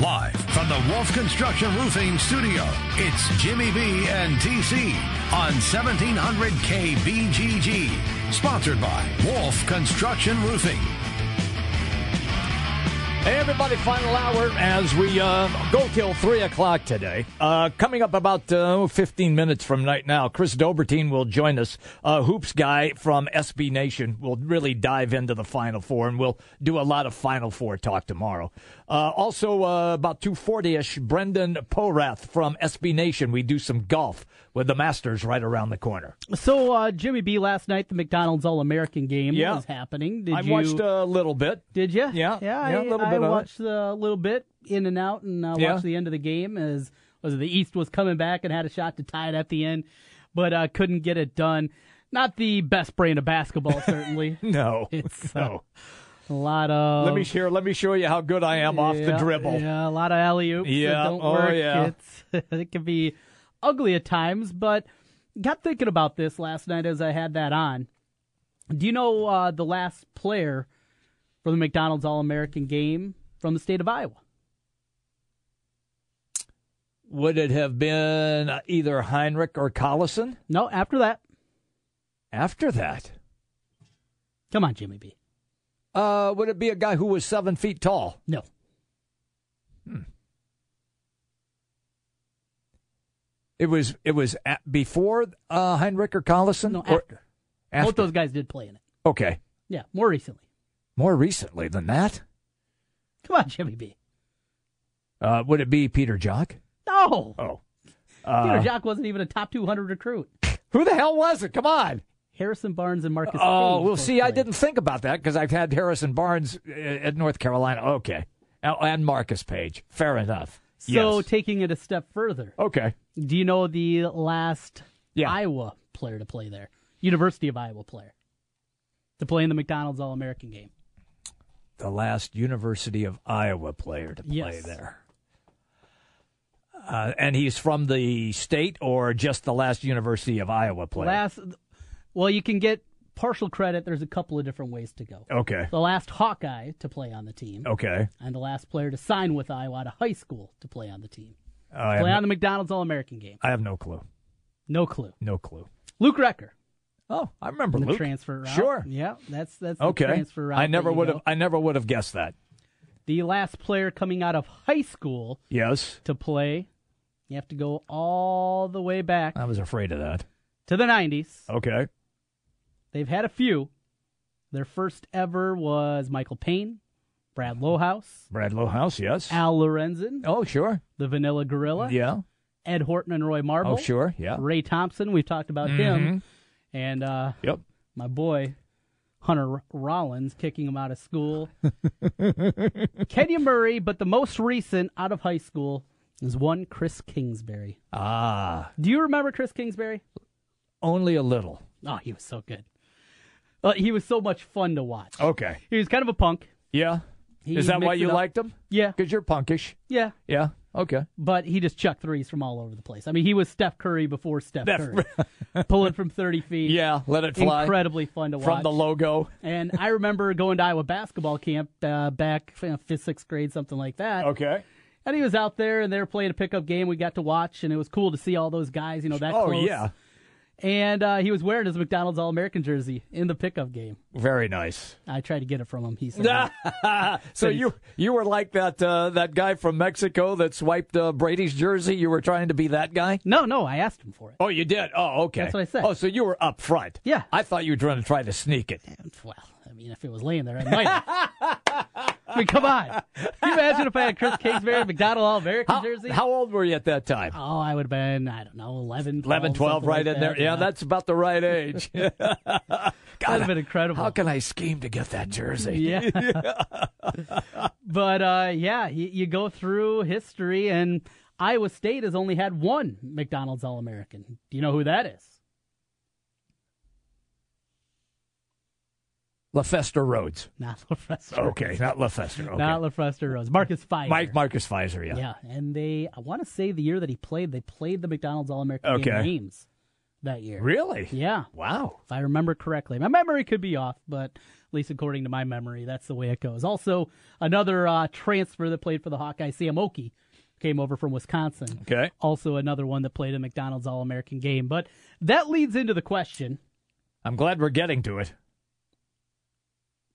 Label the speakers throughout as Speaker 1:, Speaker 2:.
Speaker 1: Live from the Wolf Construction Roofing Studio, it's Jimmy B and TC on 1700 KBGG. Sponsored by Wolf Construction Roofing.
Speaker 2: Hey, everybody, final hour as we uh, go till 3 o'clock today. Uh, coming up about uh, 15 minutes from right now, Chris Dobbertin will join us. Uh, hoops guy from SB Nation will really dive into the Final Four, and we'll do a lot of Final Four talk tomorrow. Uh, also, uh, about 240-ish, Brendan Porath from SB Nation. We do some golf with the Masters right around the corner.
Speaker 3: So, uh, Jimmy B, last night the McDonald's All American game
Speaker 2: Yeah.
Speaker 3: was happening. Did
Speaker 2: I
Speaker 3: you
Speaker 2: watched a little bit.
Speaker 3: Did you?
Speaker 2: Yeah,
Speaker 3: yeah.
Speaker 2: yeah,
Speaker 3: I,
Speaker 2: a little bit it.
Speaker 3: watched a little bit in and out, and uh,
Speaker 2: Yeah.
Speaker 3: watched the end of the game as was it the East was coming back and had a shot to tie it at the end, but uh, couldn't get it done. Not the best brand of basketball, certainly.
Speaker 2: No,
Speaker 3: It's, uh,
Speaker 2: no.
Speaker 3: A lot of
Speaker 2: Let me share. Let me show you how good I am off the dribble.
Speaker 3: Yeah, a lot of alley oops
Speaker 2: Yeah,
Speaker 3: don't
Speaker 2: oh,
Speaker 3: work.
Speaker 2: yeah.
Speaker 3: It's, it can be ugly at times, but got thinking about this last night as I had that on. Do you know uh, the last player for the McDonald's All American game from the state of Iowa?
Speaker 2: Would it have been either Hinrich or Collison?
Speaker 3: No, after that.
Speaker 2: After that,
Speaker 3: Come on, Jimmy B.
Speaker 2: uh, would it be a guy who was seven feet tall?
Speaker 3: No.
Speaker 2: It was. It was at, before uh, Hinrich or Collison.
Speaker 3: No,
Speaker 2: Or-
Speaker 3: after.
Speaker 2: after.
Speaker 3: Both those guys did play in it.
Speaker 2: Okay,
Speaker 3: Yeah, more recently.
Speaker 2: more recently than that.
Speaker 3: Come on, Jimmy B.
Speaker 2: Uh, would it be Peter Jok?
Speaker 3: No.
Speaker 2: Oh,
Speaker 3: Peter Jok wasn't even a top 200 recruit.
Speaker 2: who the hell was it? Come on.
Speaker 3: Harrison Barnes and Marcus.
Speaker 2: Oh,
Speaker 3: Hayes
Speaker 2: well, see, I didn't think about that because I've had Harrison Barnes uh, at North Carolina. Okay, and Marcus Paige. Fair enough.
Speaker 3: So,
Speaker 2: yes.
Speaker 3: taking it a step further,
Speaker 2: okay.
Speaker 3: Do you know the last
Speaker 2: Yeah.
Speaker 3: Iowa player to play there? University of Iowa player to play in the McDonald's All American game.
Speaker 2: the last University of Iowa player to play
Speaker 3: Yes.
Speaker 2: there. Uh, and he's from the state or just the last University of Iowa player?
Speaker 3: Last, well, you can get partial credit. There's a couple of different ways to go.
Speaker 2: Okay.
Speaker 3: The last Hawkeye to play on the team,
Speaker 2: Okay.
Speaker 3: and the last player to sign with Iowa out of high school to play on the team.
Speaker 2: Oh, I have,
Speaker 3: Play
Speaker 2: no,
Speaker 3: on the McDonald's All American game.
Speaker 2: I have no clue.
Speaker 3: No clue.
Speaker 2: No clue.
Speaker 3: Luke Recker,
Speaker 2: Oh, I remember
Speaker 3: the
Speaker 2: Luke.
Speaker 3: transfer route.
Speaker 2: Sure.
Speaker 3: Yeah, that's that's the
Speaker 2: Okay.
Speaker 3: transfer route.
Speaker 2: I never would have. I never would have guessed that.
Speaker 3: The last player coming out of high school
Speaker 2: Yes.
Speaker 3: to play. You have to go all the way back
Speaker 2: I was afraid of that.
Speaker 3: to the 90s.
Speaker 2: Okay.
Speaker 3: They've had a few. Their first ever was Michael Payne, Brad Lohaus,
Speaker 2: Brad Lohaus. Yes.
Speaker 3: Al Lorenzen,
Speaker 2: Oh, sure.
Speaker 3: the Vanilla Gorilla,
Speaker 2: Yeah.
Speaker 3: Ed Horton and Roy Marble,
Speaker 2: Oh, sure. Yeah.
Speaker 3: Ray Thompson. We've talked about him, and uh,
Speaker 2: Yep.
Speaker 3: my boy Hunter Rawlings kicking him out of school. Kenyon Murray, but the most recent out of high school is one Chris Kingsbury.
Speaker 2: Ah,
Speaker 3: Do you remember Chris Kingsbury?
Speaker 2: only a little.
Speaker 3: Oh, he was so good. Uh, he was so much fun to watch.
Speaker 2: Okay.
Speaker 3: He was kind of a punk.
Speaker 2: Yeah.
Speaker 3: He
Speaker 2: Is that why you liked him?
Speaker 3: Yeah,
Speaker 2: Because you're punkish.
Speaker 3: yeah.
Speaker 2: Yeah. Okay.
Speaker 3: But he just chucked threes from all over the place. I mean, he was Steph Curry before Steph
Speaker 2: That-
Speaker 3: Curry, pulling from 30 feet.
Speaker 2: Yeah. Let it fly.
Speaker 3: Incredibly fun to watch.
Speaker 2: From the logo.
Speaker 3: and I remember going to Iowa basketball camp uh, back you know, fifth, sixth grade, something like that.
Speaker 2: Okay.
Speaker 3: And he was out there, and they were playing a pickup game. We got to watch, and it was cool to see all those guys, you know, that
Speaker 2: Oh
Speaker 3: close.
Speaker 2: yeah.
Speaker 3: And uh, he was wearing his McDonald's All American jersey in the pickup game.
Speaker 2: Very nice.
Speaker 3: I tried to get it from him. He said,
Speaker 2: so you you were like that uh, that guy from Mexico that swiped uh, Brady's jersey. You were trying to be that guy.
Speaker 3: "No, no, I asked him for it."
Speaker 2: Oh, you did. Oh, okay.
Speaker 3: That's what I said.
Speaker 2: Oh, so you were up front.
Speaker 3: Yeah.
Speaker 2: I thought you were trying to try to sneak it.
Speaker 3: Well, I mean, if it was laying there, I might. I mean, come on. Can you imagine if I had Chris Kingsbury McDonald All American
Speaker 2: How,
Speaker 3: jersey?
Speaker 2: how old were you at that time?
Speaker 3: oh, I would have been, I don't know, 11, 12.
Speaker 2: 11, 12, right
Speaker 3: like
Speaker 2: in there.
Speaker 3: that,
Speaker 2: Yeah, that's about the right age. God,
Speaker 3: That would have been incredible.
Speaker 2: How can I scheme to get that jersey?
Speaker 3: Yeah. but uh, yeah, you, you go through history, and Iowa State has only had one McDonald's All American. Do you know who that is?
Speaker 2: LaFester Rhodes.
Speaker 3: Not LaFester.
Speaker 2: Okay, not LaFester. Okay.
Speaker 3: Not LaFester Rose. Marcus Fizer.
Speaker 2: Mike Marcus Fizer, yeah.
Speaker 3: Yeah, and they, I want to say the year that he played, they played the McDonald's All American
Speaker 2: Okay.
Speaker 3: games that year.
Speaker 2: Really?
Speaker 3: Yeah,
Speaker 2: Wow.
Speaker 3: if I remember correctly. My memory could be off, but at least according to my memory, that's the way it goes. Also, another uh, transfer that played for the Hawkeyes, Sam Okey, came over from Wisconsin.
Speaker 2: Okay.
Speaker 3: Also, another one that played a McDonald's All American game. But that leads into the question
Speaker 2: I'm glad we're getting to it.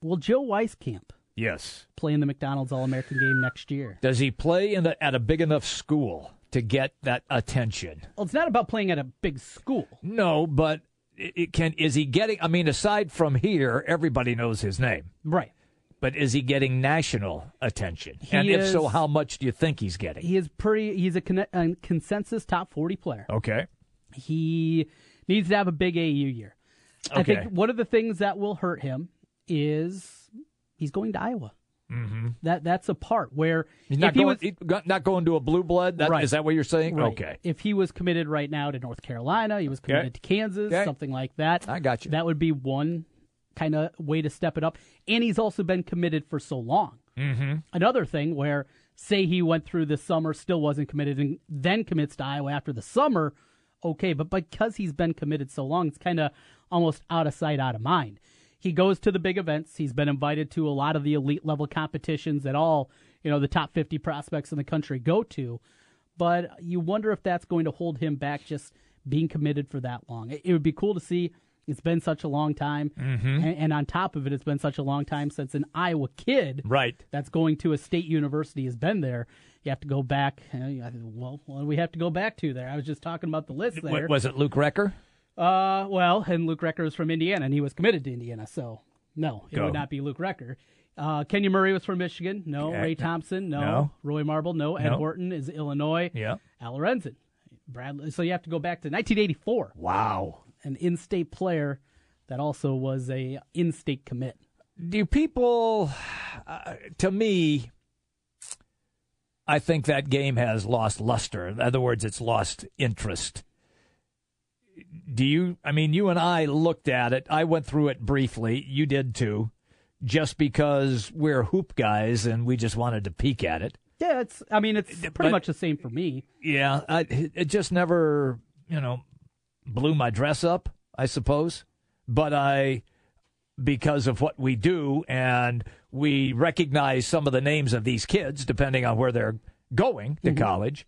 Speaker 3: Will Joe Wieskamp
Speaker 2: Yes.
Speaker 3: play in the McDonald's All American game next year?
Speaker 2: Does he play in the, at a big enough school to get that attention?
Speaker 3: Well, it's not about playing at a big school.
Speaker 2: No, but it, it can. Is he getting? I mean, aside from here, everybody knows his name.
Speaker 3: Right.
Speaker 2: But is he getting national attention?
Speaker 3: He
Speaker 2: and if so, how much do you think he's getting?
Speaker 3: He is pretty, he's a, con- a consensus top 40 player.
Speaker 2: Okay.
Speaker 3: He needs to have a big AU year. I think one of the things that will hurt him is he's going to Iowa. Mm-hmm. That that's a part where
Speaker 2: He's
Speaker 3: if
Speaker 2: not
Speaker 3: he
Speaker 2: going.
Speaker 3: was
Speaker 2: he got- not going to a blue blood. That,
Speaker 3: Right.
Speaker 2: Is that what you're saying?
Speaker 3: right,
Speaker 2: Okay.
Speaker 3: if he was committed right now to North Carolina, he was committed to Kansas,
Speaker 2: Okay.
Speaker 3: something like that.
Speaker 2: I got you.
Speaker 3: That would be one kind of way to step it up. And he's also been committed for so long. Mm-hmm. Another thing where say he went through the summer, still wasn't committed, and then commits to Iowa after the summer, okay. But because he's been committed so long, it's kind of almost out of sight, out of mind. He goes to the big events. He's been invited to a lot of the elite level competitions that all, you know, the top 50 prospects in the country go to. But you wonder if that's going to hold him back just being committed for that long. It, it would be cool to see. It's been such a long time.
Speaker 2: Mm-hmm.
Speaker 3: And, and on top of it, it's been such a long time since an Iowa kid
Speaker 2: Right.
Speaker 3: that's going to a state university has been there. You have to go back. uh, Well, what do we have to go back to there? I was just talking about the list there.
Speaker 2: Wa- Was it Luke Recker?
Speaker 3: Uh, well, and Luke Recker was from Indiana, and he was committed to Indiana, so no, it
Speaker 2: Go.
Speaker 3: would not be Luke Recker. Uh, Kenyon Murray was from Michigan. No. Ray Thompson. No.
Speaker 2: No.
Speaker 3: Roy Marble. No. Ed
Speaker 2: No.
Speaker 3: Horton is Illinois.
Speaker 2: Yeah.
Speaker 3: Al Lorenzen. Bradley. So you have to go back to 1984,
Speaker 2: Wow.
Speaker 3: an in-state player that also was a in-state commit.
Speaker 2: do people uh, to me i think that game has lost luster in other words it's lost interest do you i mean you and i looked at it. I went through it briefly. You did too. Just because we're hoop guys and we just wanted to peek at it.
Speaker 3: Yeah, it's. I mean, it's
Speaker 2: But-
Speaker 3: pretty much the same for me.
Speaker 2: yeah I, it just never you know blew my dress up i suppose. But i because of what we do and we recognize some of the names of these kids depending on where they're going to mm-hmm. college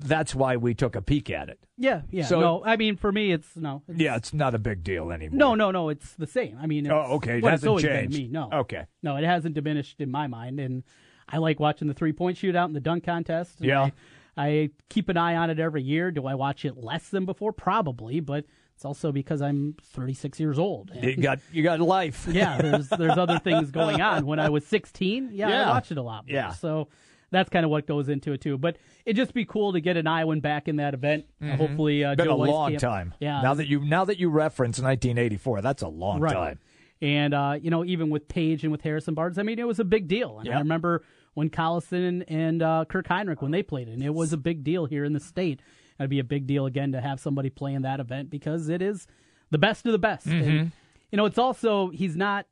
Speaker 2: that's why we took a peek at it
Speaker 3: Yeah, yeah.
Speaker 2: So-
Speaker 3: no, I mean, for me, it's no. It's,
Speaker 2: yeah it's not a big deal anymore
Speaker 3: No, no, no. It's the same. I mean, it's,
Speaker 2: oh okay it hasn't changed
Speaker 3: me. No,
Speaker 2: okay
Speaker 3: no, it hasn't diminished in my mind, and I like watching the three point shootout and the dunk contest.
Speaker 2: Yeah.
Speaker 3: I, I keep an eye on it every year. Do I watch it less than before? Probably, but it's also because I'm 36 years old.
Speaker 2: you got you got life
Speaker 3: yeah, there's there's other things going on. When I was 16, yeah,
Speaker 2: Yeah.
Speaker 3: I watched it a lot. More.
Speaker 2: Yeah.
Speaker 3: so that's kind of what goes into it too. But it'd just be cool to get an Iowan back in that event. Hopefully, uh,
Speaker 2: Mm-hmm. been
Speaker 3: Joe
Speaker 2: a long
Speaker 3: Wieskamp-
Speaker 2: time
Speaker 3: Yeah,
Speaker 2: now that you now that you reference 1984 that's a long
Speaker 3: right.
Speaker 2: time
Speaker 3: And uh, you know, even with Paige and with Harrison Barnes, I mean, it was a big deal. And
Speaker 2: Yeah.
Speaker 3: I remember when Collison and uh, Kirk Hinrich when they played it, and it was a big deal here in the state. It'd be a big deal again to have somebody play in that event because it is the best of the best.
Speaker 2: Mm-hmm.
Speaker 3: And, you know, it's also he's not.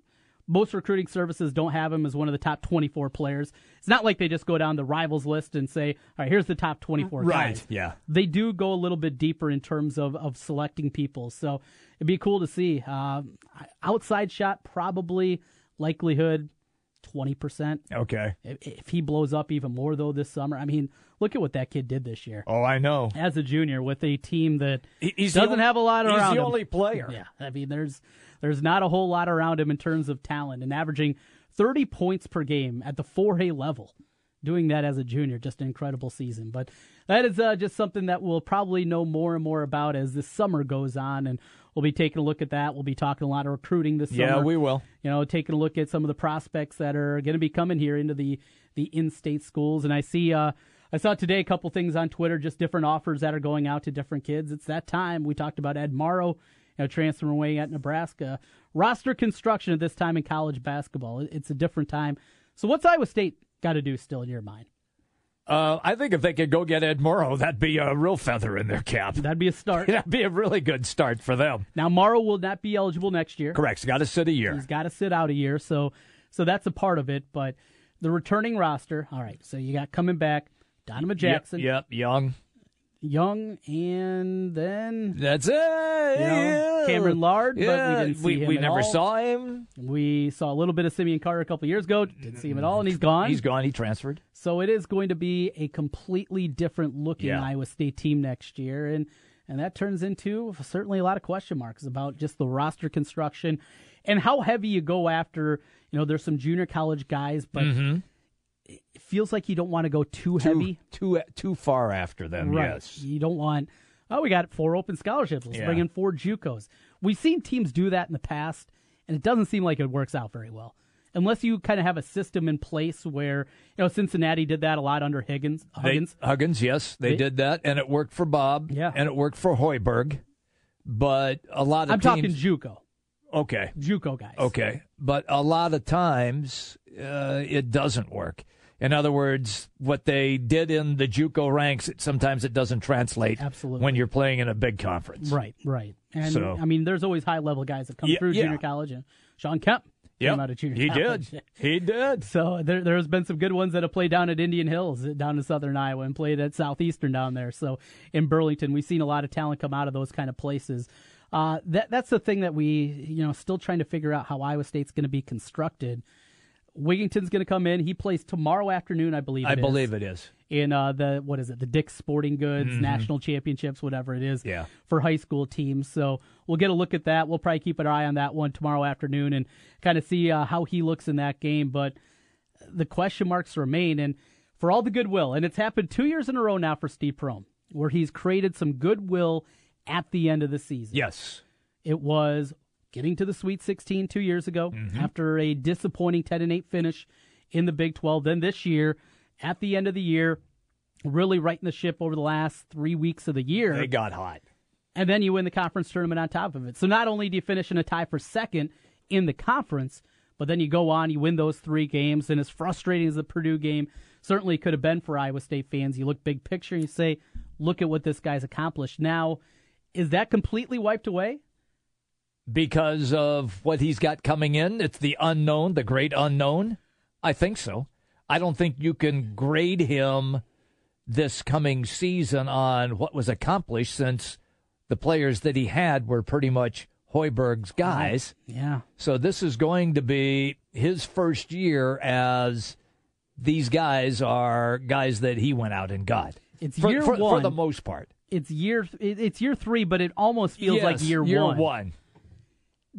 Speaker 3: Most recruiting services don't have him as one of the top 24 players. It's not like they just go down the rivals list and say, "All right, here's the top 24
Speaker 2: Right,
Speaker 3: guys."
Speaker 2: yeah.
Speaker 3: they do go a little bit deeper in terms of, of selecting people. So it'd be cool to see. Uh, outside shot, probably likelihood 20%.
Speaker 2: okay
Speaker 3: If, if he blows up even more, though, this summer, I mean, look at what that kid did this year
Speaker 2: oh i know
Speaker 3: as a junior with a team that
Speaker 2: He- he's
Speaker 3: doesn't
Speaker 2: only-
Speaker 3: have a lot around.
Speaker 2: he's the
Speaker 3: him.
Speaker 2: only player
Speaker 3: Yeah, I mean, there's there's not a whole lot around him in terms of talent, and averaging 30 points per game at the 4A level. Doing that as a junior, just an incredible season. But that is uh, just something that we'll probably know more and more about as this summer goes on, and we'll be taking a look at that. We'll be talking a lot of recruiting this
Speaker 2: Yeah,
Speaker 3: summer.
Speaker 2: Yeah, we will.
Speaker 3: You know, taking a look at some of the prospects that are going to be coming here into the the in-state schools. And I see, uh, I saw today a couple things on Twitter, just different offers that are going out to different kids. It's that time. We talked about Ed Morrow, you know, transferring away at Nebraska. Roster construction at this time in college basketball. It's a different time. So what's Iowa State got to do still in your mind?
Speaker 2: Uh, I think if they could go get Ed Morrow, that'd be a real feather in their cap.
Speaker 3: That'd be a start.
Speaker 2: That'd be a really good start for them.
Speaker 3: Now Morrow will not be eligible next year.
Speaker 2: Correct. He's got to sit a year.
Speaker 3: He's got to sit out a year, so so that's a part of it. But the returning roster, all right. So you got coming back Donovan Jackson,
Speaker 2: Yep, yep, young.
Speaker 3: Young, and then
Speaker 2: That's it.
Speaker 3: you know, Cameron Lard, but we
Speaker 2: Yeah,
Speaker 3: didn't see
Speaker 2: we,
Speaker 3: him
Speaker 2: we never
Speaker 3: all.
Speaker 2: saw him.
Speaker 3: We saw a little bit of Simeon Carter a couple years ago. Didn't mm-hmm. see him at all, and he's gone.
Speaker 2: He's gone. He transferred.
Speaker 3: So it is going to be a completely different looking
Speaker 2: Yeah.
Speaker 3: Iowa State team next year, and and that turns into certainly a lot of question marks about just the roster construction and how heavy you go after. You know, there's some junior college guys, but it feels like you don't want to go too, heavy.
Speaker 2: Too, too, too far after them.
Speaker 3: Right.
Speaker 2: Yes.
Speaker 3: You don't want. Oh, we got four open scholarships. Let's
Speaker 2: Yeah.
Speaker 3: bring in four JUCOs. We've seen teams do that in the past, and it doesn't seem like it works out very well. Unless you kind of have a system in place where you know Cincinnati did that a lot under Higgins.
Speaker 2: They-
Speaker 3: Huggins.
Speaker 2: Huggins, yes, they,
Speaker 3: They-
Speaker 2: did that, and it worked for Bob.
Speaker 3: Yeah.
Speaker 2: and it worked for Hoiberg. But a lot of
Speaker 3: I'm
Speaker 2: teams,
Speaker 3: talking JUCO.
Speaker 2: okay,
Speaker 3: JUCO guys.
Speaker 2: okay, but a lot of times uh, it doesn't work. In other words, what they did in the JUCO ranks, it, sometimes it doesn't translate
Speaker 3: Absolutely.
Speaker 2: when you're playing in a big conference.
Speaker 3: Right, right. And
Speaker 2: So-
Speaker 3: I mean, there's always high level guys that come
Speaker 2: Yeah,
Speaker 3: through
Speaker 2: yeah.
Speaker 3: junior college, and Shawn Kemp
Speaker 2: Yep.
Speaker 3: came out of junior
Speaker 2: he
Speaker 3: college.
Speaker 2: did. He did.
Speaker 3: So there, there's been some good ones that have played down at Indian Hills, down in southern Iowa, and played at Southeastern down there. So in Burlington, we've seen a lot of talent come out of those kind of places. Uh, that that's the thing that we, you know, still trying to figure out how Iowa State's going to be constructed. Wigginton's going to come in. He plays tomorrow afternoon, I believe.
Speaker 2: I
Speaker 3: it is,
Speaker 2: believe it is.
Speaker 3: in uh, the what is it, the Dick's Sporting Goods National Championships, whatever it is,
Speaker 2: Mm-hmm. Yeah.
Speaker 3: for high school teams. So we'll get a look at that. We'll probably keep an eye on that one tomorrow afternoon and kind of see uh, how he looks in that game. But the question marks remain, and for all the goodwill, and it's happened two years in a row now for Steve Prohm, where he's created some goodwill at the end of the season.
Speaker 2: Yes.
Speaker 3: It was getting to the Sweet 16 two years ago
Speaker 2: Mm-hmm.
Speaker 3: after a disappointing 10 and 8 finish in the Big 12. Then this year, at the end of the year, really righting the ship over the last three weeks of the year.
Speaker 2: They got hot.
Speaker 3: and then you win the conference tournament on top of it. So not only do you finish in a tie for second in the conference, but then you go on, you win those three games, and as frustrating as the Purdue game certainly could have been for Iowa State fans, you look big picture and you say, look at what this guy's accomplished. Now, is that completely wiped away?
Speaker 2: Because of what he's got coming in. It's the unknown, the great unknown. I think so. I don't think you can grade him this coming season on what was accomplished since the players that he had were pretty much Hoiberg's guys.
Speaker 3: Yeah.
Speaker 2: So this is going to be his first year as these guys are guys that he went out and got.
Speaker 3: It's
Speaker 2: for,
Speaker 3: year
Speaker 2: for, for the most part.
Speaker 3: It's year it's year three, but it almost feels like
Speaker 2: Yes,
Speaker 3: year,
Speaker 2: year
Speaker 3: one.
Speaker 2: one.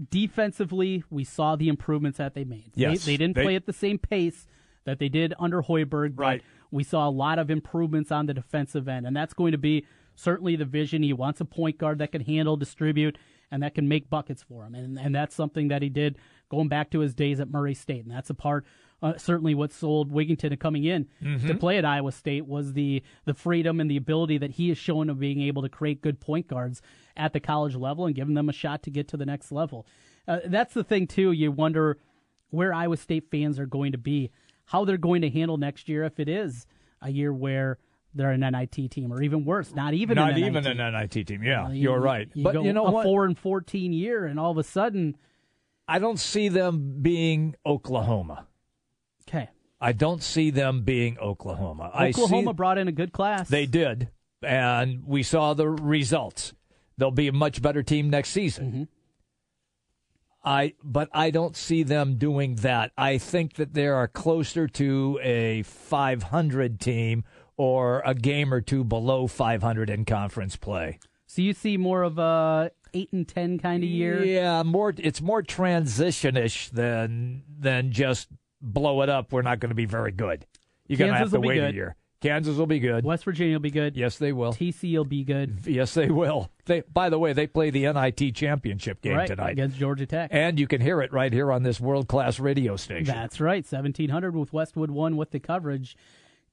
Speaker 3: Defensively, we saw the improvements that they made.
Speaker 2: Yes,
Speaker 3: they, they didn't
Speaker 2: they-
Speaker 3: play at the same pace that they did under Hoiberg, but
Speaker 2: Right.
Speaker 3: we saw a lot of improvements on the defensive end, and that's going to be certainly the vision. He wants a point guard that can handle, distribute, and that can make buckets for him, and and that's something that he did going back to his days at Murray State, and that's a part. Uh, certainly, what sold Wigginton coming in
Speaker 2: Mm-hmm.
Speaker 3: to play at Iowa State was the the freedom and the ability that he has shown of being able to create good point guards at the college level and giving them a shot to get to the next level. Uh, that's the thing too. You wonder where Iowa State fans are going to be, how they're going to handle next year if it is a year where they're an NIT team, or even worse, not even
Speaker 2: Not
Speaker 3: an NIT.
Speaker 2: even an NIT team. Yeah,
Speaker 3: You-
Speaker 2: you're right.
Speaker 3: You
Speaker 2: but
Speaker 3: go
Speaker 2: you know
Speaker 3: a
Speaker 2: what?
Speaker 3: four and fourteen year, and all of a sudden,
Speaker 2: I don't see them being Oklahoma.
Speaker 3: okay,
Speaker 2: I don't see them being Oklahoma. I
Speaker 3: Oklahoma
Speaker 2: see
Speaker 3: brought in a good class.
Speaker 2: they did, and we saw the results. They'll be a much better team next season.
Speaker 3: Mm-hmm.
Speaker 2: I, but I don't see them doing that. I think that they are closer to a 500 team or a game or two below 500 in conference play.
Speaker 3: so you see more of a eight and ten kind of year.
Speaker 2: Yeah, more. It's more transition-ish than than just blow it up. We're not going to be very good. You're going to have to wait a year. Kansas will be good.
Speaker 3: West Virginia will be good.
Speaker 2: Yes, they will.
Speaker 3: TC will be good.
Speaker 2: Yes, they will. They, by the way, they play the NIT championship game
Speaker 3: right,
Speaker 2: tonight
Speaker 3: against Georgia Tech.
Speaker 2: and you can hear it right here on this world class radio station.
Speaker 3: That's right. 1700 with Westwood 1 with the coverage.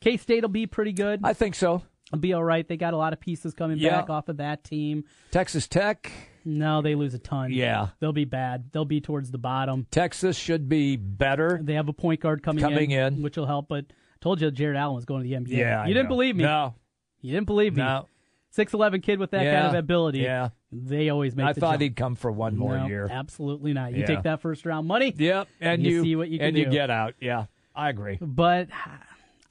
Speaker 3: K State will be pretty good.
Speaker 2: I think so.
Speaker 3: It'll be all right. They got a lot of pieces coming
Speaker 2: Yeah.
Speaker 3: back off of that team.
Speaker 2: Texas Tech,
Speaker 3: No, they lose a ton.
Speaker 2: Yeah.
Speaker 3: They'll be bad. They'll be towards the bottom.
Speaker 2: Texas should be better.
Speaker 3: They have a point guard coming,
Speaker 2: Coming in.
Speaker 3: which will help. But told you Jarrett Allen was going to the NBA.
Speaker 2: Yeah, I
Speaker 3: you didn't
Speaker 2: know.
Speaker 3: believe me.
Speaker 2: No,
Speaker 3: You didn't believe me.
Speaker 2: no.
Speaker 3: Six eleven kid with that
Speaker 2: Yeah.
Speaker 3: kind of ability.
Speaker 2: Yeah.
Speaker 3: They always make.
Speaker 2: I thought
Speaker 3: jump.
Speaker 2: he'd come for one more
Speaker 3: No,
Speaker 2: year.
Speaker 3: Absolutely not. You
Speaker 2: Yeah.
Speaker 3: take that first round money.
Speaker 2: Yep, and
Speaker 3: You
Speaker 2: you,
Speaker 3: see what you can
Speaker 2: and you get out. Yeah, I agree.
Speaker 3: But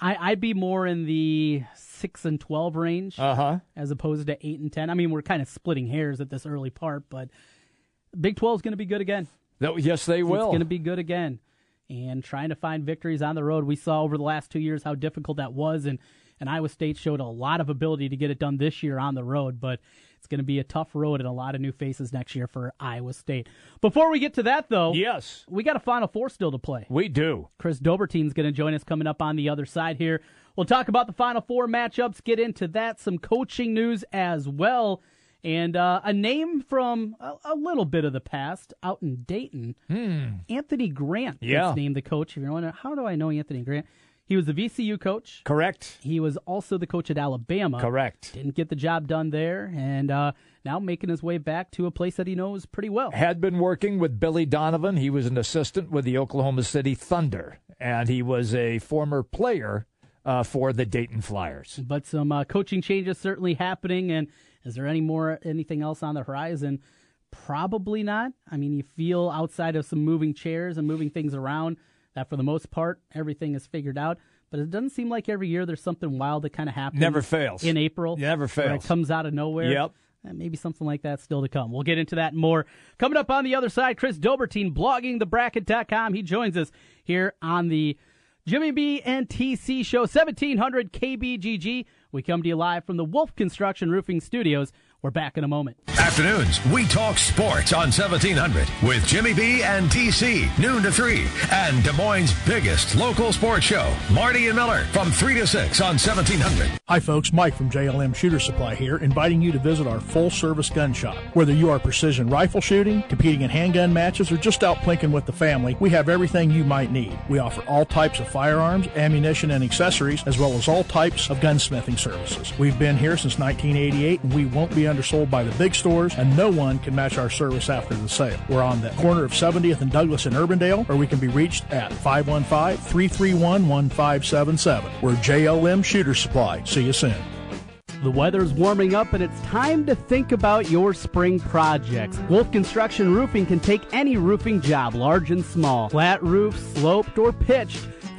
Speaker 3: I, I'd be more in the six and twelve range
Speaker 2: Uh huh.
Speaker 3: as opposed to eight and ten. I mean, we're kind of splitting hairs at this early part, but Big Twelve is going to be good again.
Speaker 2: No, Yes, they will.
Speaker 3: It's going to be good again. And trying to find victories on the road. We saw over the last two years how difficult that was, and, and Iowa State showed a lot of ability to get it done this year on the road, but it's going to be a tough road and a lot of new faces next year for Iowa State. Before we get to that, though,
Speaker 2: yes,
Speaker 3: we got a Final Four still to play.
Speaker 2: we do.
Speaker 3: Chris Dobbertin's going to join us coming up on the other side here. We'll talk about the Final Four matchups, get into that, some coaching news as well, and uh, a name from a, a little bit of the past out in Dayton. Anthony Grant
Speaker 2: Hmm. Yeah.
Speaker 3: named the coach. If you're wondering, how do I know Anthony Grant? He was the VCU coach.
Speaker 2: Correct.
Speaker 3: He was also the coach at Alabama.
Speaker 2: Correct.
Speaker 3: Didn't get the job done there, and uh, now making his way back to a place that he knows pretty well.
Speaker 2: Had been working with Billy Donovan. He was an assistant with the Oklahoma City Thunder, and he was a former player uh, for the Dayton Flyers.
Speaker 3: but some uh, coaching changes certainly happening. And is there any more anything else on the horizon? Probably not. I mean, you feel outside of some moving chairs and moving things around that for the most part everything is figured out. But it doesn't seem like every year there's something wild that kind of happens.
Speaker 2: Never fails.
Speaker 3: in April.
Speaker 2: Never fails.
Speaker 3: It comes out of nowhere.
Speaker 2: Yep.
Speaker 3: And maybe something like that still to come. We'll get into that more. Coming up on the other side, Chris Dobbertin, blogging thebracket.com. He joins us here on the Jimmy B and TC show, 1700 KBGG. We come to you live from the Wolf Construction Roofing Studios. We're back in a moment.
Speaker 1: Afternoons, we talk sports on 1700 with Jimmy B and TC, noon to 3. And Des Moines' biggest local sports show, Marty and Miller, from 3 to 6 on 1700.
Speaker 4: Hi, folks. Mike from JLM Shooter Supply here, inviting you to visit our full service gun shop. Whether you are precision rifle shooting, competing in handgun matches, or just out plinking with the family, we have everything you might need. We offer all types of firearms, ammunition, and accessories, as well as all types of gunsmithing services. We've been here since 1988, and we won't be undersold by the big stores, and no one can match our service after the sale. We're on the corner of 70th and Douglas in Urbandale, or we can be reached at 515 331 1577. We're JLM Shooter Supply. See you soon.
Speaker 3: The weather's warming up and it's time to think about your spring projects. Wolf Construction Roofing can take any roofing job, large and small. Flat roof, sloped, or pitched.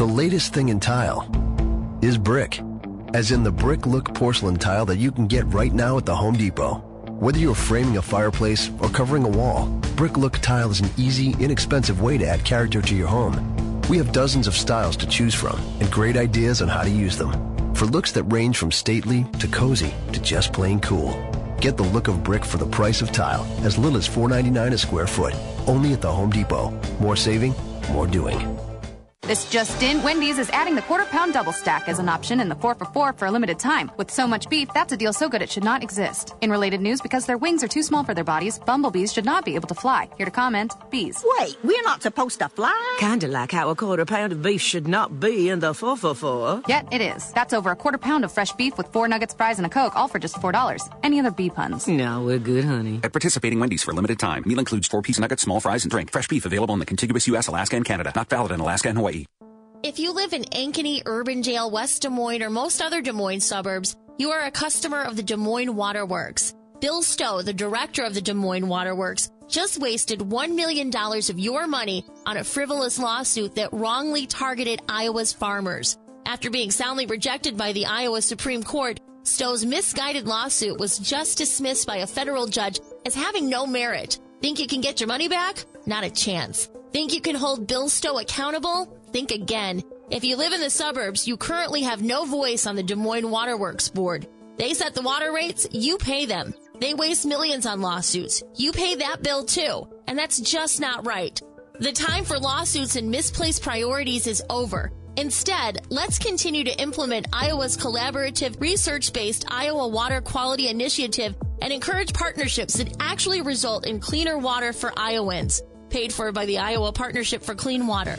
Speaker 5: The latest thing in tile is brick, as in the brick look porcelain tile that you can get right now at the Home Depot. Whether you're framing a fireplace or covering a wall, brick look tile is an easy, inexpensive way to add character to your home. We have dozens of styles to choose from and great ideas on how to use them. For looks that range from stately to cozy to just plain cool. Get the look of brick for the price of tile, as little as $4.99 a square foot, only at the Home Depot. More saving, more doing.
Speaker 6: This just in, Wendy's is adding the quarter pound double stack as an option in the 4 for 4 for a limited time. With so much beef, that's a deal so good it should not exist. In related news, because their wings are too small for their bodies, bumblebees should not be able to fly. Here to comment, bees.
Speaker 7: Wait, we're not supposed to fly?
Speaker 8: Kinda like how a quarter pound of beef should not be in the 4 for 4.
Speaker 6: Yet it is. That's over a quarter pound of fresh beef with four nuggets, fries, and a Coke, all for just $4. Any other bee puns?
Speaker 8: No, we're good, honey.
Speaker 9: At participating Wendy's for a limited time. Meal includes four piece nuggets, small fries, and drink. Fresh beef available in the contiguous U.S., Alaska, and Canada. Not valid in Alaska and Hawaii.
Speaker 10: If you live in Ankeny, Urbandale, West Des Moines, or most other Des Moines suburbs, you are a customer of the Des Moines Waterworks. Bill Stowe, the director of the Des Moines Waterworks, just wasted $1 million of your money on a frivolous lawsuit that wrongly targeted Iowa's farmers. After being soundly rejected by the Iowa Supreme Court, Stowe's misguided lawsuit was just dismissed by a federal judge as having no merit. Think you can get your money back? Not a chance. Think you can hold Bill Stowe accountable? Think again. If you live in the suburbs, you currently have no voice on the Des Moines Waterworks Board. They set the water rates, you pay them. They waste millions on lawsuits. You pay that bill too. And that's just not right. The time for lawsuits and misplaced priorities is over. Instead, let's continue to implement Iowa's collaborative, research based Iowa Water Quality Initiative and encourage partnerships that actually result in cleaner water for Iowans. Paid for by the Iowa Partnership for Clean Water.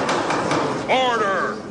Speaker 11: Order!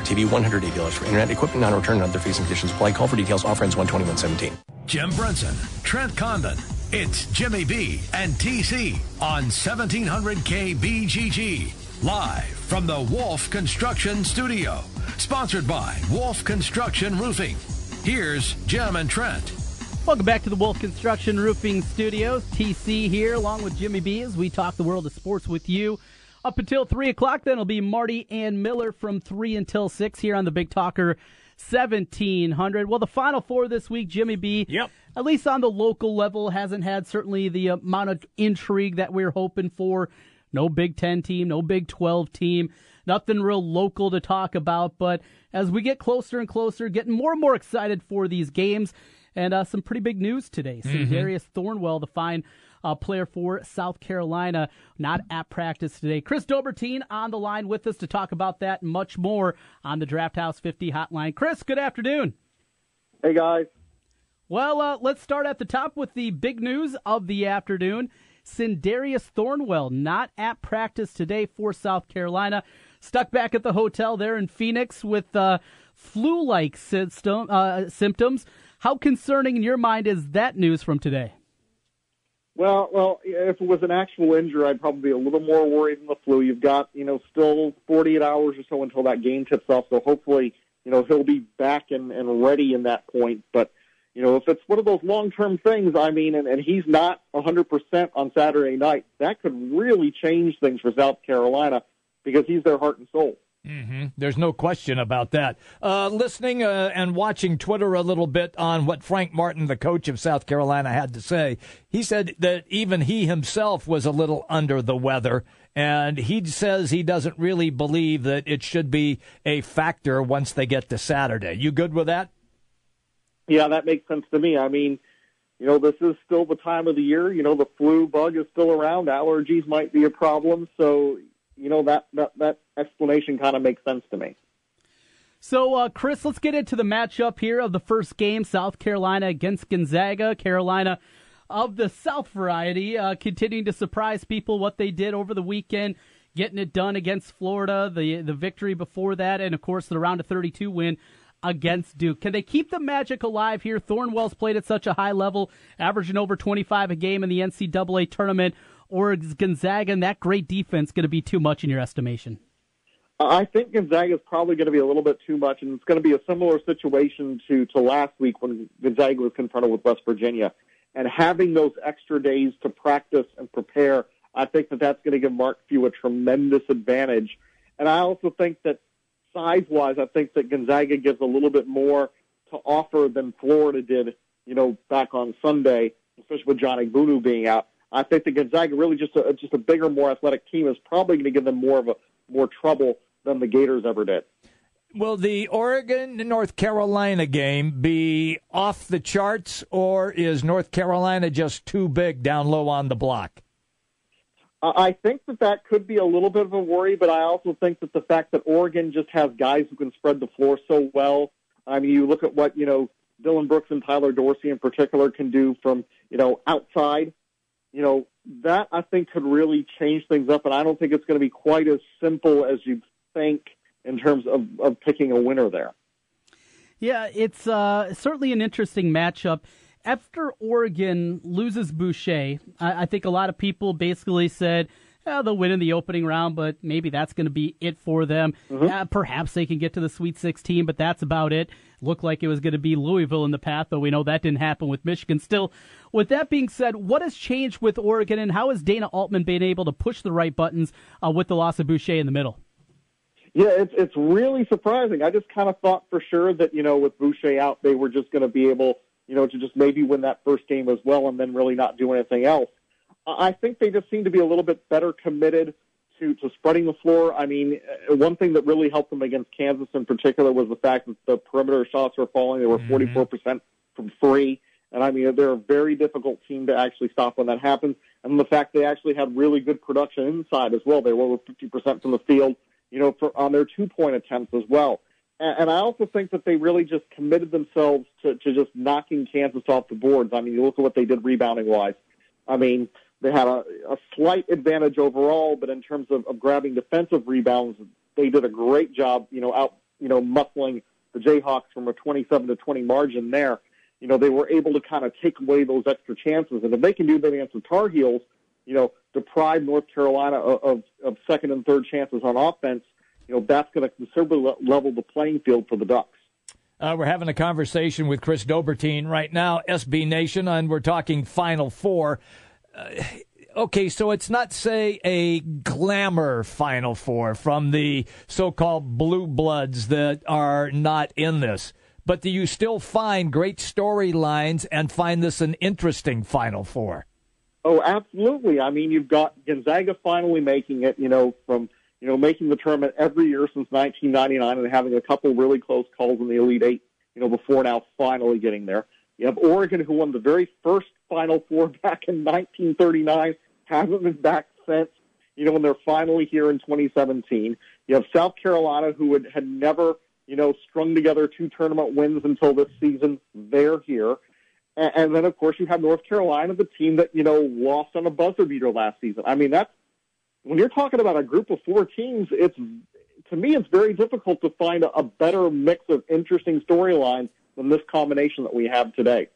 Speaker 9: TV, $180 for internet, equipment non-return, and other fees and conditions apply. Call for details. Offer ends 12117.
Speaker 1: Jim Brunson, Trent Condon. It's Jimmy B and TC on 1700K BGG. Live from the Wolf Construction Studio. Sponsored by Wolf Construction Roofing. Here's Jim and Trent.
Speaker 3: Welcome back to the Wolf Construction Roofing Studios. TC here, along with Jimmy B, as we talk the world of sports with you. Up until 3 o'clock, then it'll be Marty and Miller from 3 until 6 here on the Big Talker 1700. Well, the Final Four this week, Jimmy B.
Speaker 2: Yep.
Speaker 3: At least on the local level, hasn't had certainly the amount of intrigue that we are hoping for. No Big Ten team, no Big 12 team, nothing real local to talk about. But as we get closer and closer, getting more and more excited for these games, and uh, some pretty big news today.
Speaker 2: Mm-hmm.
Speaker 3: Darius Thornwell, the fine uh, player for South Carolina, not at practice today. Chris Dobbertin on the line with us to talk about that and much more on the Draft House 50 hotline. Chris, good afternoon.
Speaker 12: Hey, guys.
Speaker 3: Well, uh, let's start at the top with the big news of the afternoon. Sindarius Thornwell not at practice today for South Carolina. Stuck back at the hotel there in Phoenix with uh, flu-like system, uh, symptoms. How concerning in your mind is that news from today?
Speaker 12: Well, well, if it was an actual injury, I'd probably be a little more worried than the flu. You've got, you know, still 48 hours or so until that game tips off, so hopefully, you know, he'll be back and, and ready in that point. But, you know, if it's one of those long-term things, I mean, and, and he's not 100% on Saturday night, that could really change things for South Carolina because he's their heart and soul.
Speaker 2: Mm-hmm. There's no question about that. Uh, listening uh, and watching Twitter a little bit on what Frank Martin, the coach of South Carolina, had to say, he said that even he himself was a little under the weather, and he says he doesn't really believe that it should be a factor once they get to Saturday. You good with that?
Speaker 12: Yeah, that makes sense to me. I mean, you know, this is still the time of the year. You know, the flu bug is still around. Allergies might be a problem. So, you know, that, that, that explanation kind of makes sense to me.
Speaker 3: So, uh, Chris, let's get into the matchup here of the first game South Carolina against Gonzaga. Carolina of the South variety, uh, continuing to surprise people what they did over the weekend, getting it done against Florida, the, the victory before that, and of course the round of 32 win against Duke. Can they keep the magic alive here? Thornwell's played at such a high level, averaging over 25 a game in the NCAA tournament. Or is Gonzaga and that great defense going to be too much in your estimation?
Speaker 12: I think Gonzaga is probably going to be a little bit too much, and it's going to be a similar situation to, to last week when Gonzaga was confronted with West Virginia. And having those extra days to practice and prepare, I think that that's going to give Mark Few a tremendous advantage. And I also think that size-wise, I think that Gonzaga gives a little bit more to offer than Florida did, you know, back on Sunday, especially with John Egbunu being out. I think that Gonzaga really just a, just a bigger, more athletic team is probably going to give them more of a more trouble than the Gators ever did.
Speaker 2: Will the Oregon North Carolina game be off the charts, or is North Carolina just too big down low on the block?
Speaker 12: I think that that could be a little bit of a worry, but I also think that the fact that Oregon just has guys who can spread the floor so well. I mean, you look at what you know Dillon Brooks and Tyler Dorsey in particular can do from you know outside. You know that I think could really change things up, and I don't think it's going to be quite as simple as you think in terms of, of picking a winner there.
Speaker 3: Yeah, it's uh, certainly an interesting matchup. After Oregon loses Boucher, I, I think a lot of people basically said, oh, they'll win in the opening round, but maybe that's going to be it for them. Mm-hmm. Uh, perhaps they can get to the Sweet 16, but that's about it. Looked like it was going to be Louisville in the path, though we know that didn't happen with Michigan. Still, with that being said, what has changed with Oregon, and how has Dana Altman been able to push the right buttons uh, with the loss of Boucher in the middle?
Speaker 12: Yeah, it's it's really surprising. I just kind of thought for sure that you know with Boucher out, they were just going to be able you know to just maybe win that first game as well, and then really not do anything else. I think they just seem to be a little bit better committed to to spreading the floor. I mean, uh, one thing that really helped them against Kansas in particular was the fact that the perimeter shots were falling. They were four percent from three. And I mean, they're a very difficult team to actually stop when that happens. And the fact they actually had really good production inside as well. They were over 50% from the field you know, for, on their two point attempts as well. And, and I also think that they really just committed themselves to, to just knocking Kansas off the boards. I mean, you look at what they did rebounding wise. I mean, they had a, a slight advantage overall, but in terms of, of grabbing defensive rebounds, they did a great job, you know, out, you know, muscling the Jayhawks from a 27 to 20 margin there. You know, they were able to kind of take away those extra chances. And if they can do that against the Tar Heels, you know, deprive North Carolina of, of, of second and third chances on offense, you know, that's going to considerably level the playing field for the Ducks.
Speaker 2: Uh, we're having a conversation with Chris Dobbertin right now, SB Nation, and we're talking Final Four. Okay, so it's not, say, a glamour Final Four from the so called blue bloods that are not in this. But do you still find great storylines and find this an interesting Final Four?
Speaker 12: Oh, absolutely. I mean, you've got Gonzaga finally making it, you know, from, you know, making the tournament every year since 1999 and having a couple really close calls in the Elite Eight, you know, before now finally getting there. You have Oregon, who won the very first Final Four back in 1939, haven't been back since, you know, when they're finally here in 2017. You have South Carolina, who had, had never, you know, strung together two tournament wins until this season. They're here. And, and then, of course, you have North Carolina, the team that, you know, lost on a buzzer beater last season. I mean, that's, when you're talking about a group of four teams, it's, to me, it's very difficult to find a, a better mix of interesting storylines than this combination that we have today.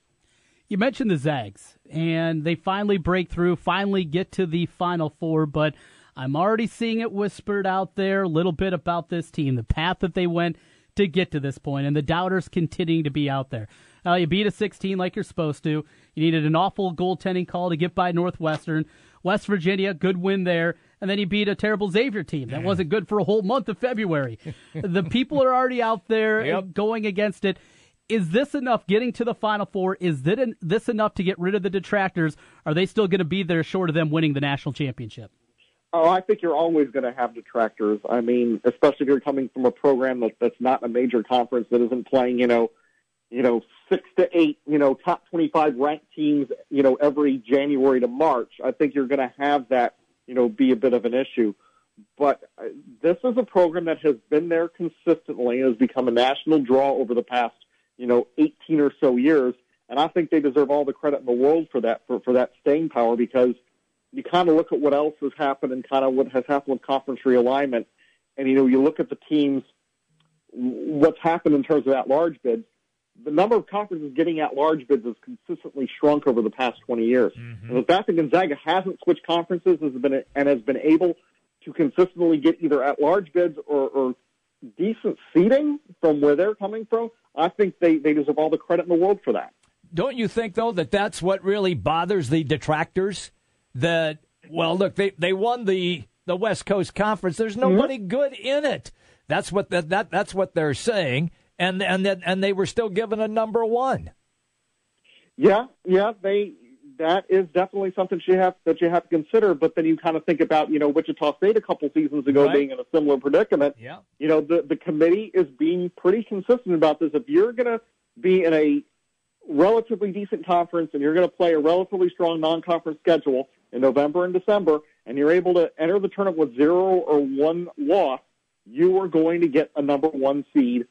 Speaker 3: You mentioned the Zags, and they finally break through, finally get to the Final Four, but I'm already seeing it whispered out there a little bit about this team, the path that they went to get to this point, and the doubters continuing to be out there. Uh, you beat a 16 like you're supposed to. You needed an awful goaltending call to get by Northwestern. West Virginia, good win there. And then you beat a terrible Xavier team. That wasn't good for a whole month of February. the people are already out there yep. going against it. Is this enough getting to the Final Four? Is this enough to get rid of the detractors? Are they still going to be there short of them winning the national championship?
Speaker 12: Oh, I think you're always going to have detractors. I mean, especially if you're coming from a program that, that's not a major conference that isn't playing, you know, you know, six to eight, you know, top 25 ranked teams, you know, every January to March, I think you're going to have that, you know, be a bit of an issue. But uh, this is a program that has been there consistently and has become a national draw over the past, you know, 18 or so years. And I think they deserve all the credit in the world for that, for, for that staying power because you kind of look at what else has happened and kind of what has happened with conference realignment. And, you know, you look at the teams, what's happened in terms of at large bids the number of conferences getting at large bids has consistently shrunk over the past 20 years.
Speaker 2: Mm-hmm.
Speaker 12: And the fact that Gonzaga hasn't switched conferences has been and has been able to consistently get either at large bids or, or decent seating from where they're coming from, I think they, they deserve all the credit in the world for that.
Speaker 2: Don't you think, though, that that's what really bothers the detractors? That, well, look, they, they won the, the West Coast Conference. There's nobody mm-hmm. good in it. That's what that, that that's what they're saying, and and that and they were still given a number one.
Speaker 12: Yeah, yeah, they that is definitely something you have that you have to consider. But then you kind of think about you know Wichita State a couple seasons ago
Speaker 2: right.
Speaker 12: being in a similar predicament.
Speaker 2: Yeah,
Speaker 12: you know the the committee is being pretty consistent about this. If you're going to be in a relatively decent conference and you're going to play a relatively strong non-conference schedule in November and December, and you're able to enter the tournament with zero or one loss, you are going to get a number one seed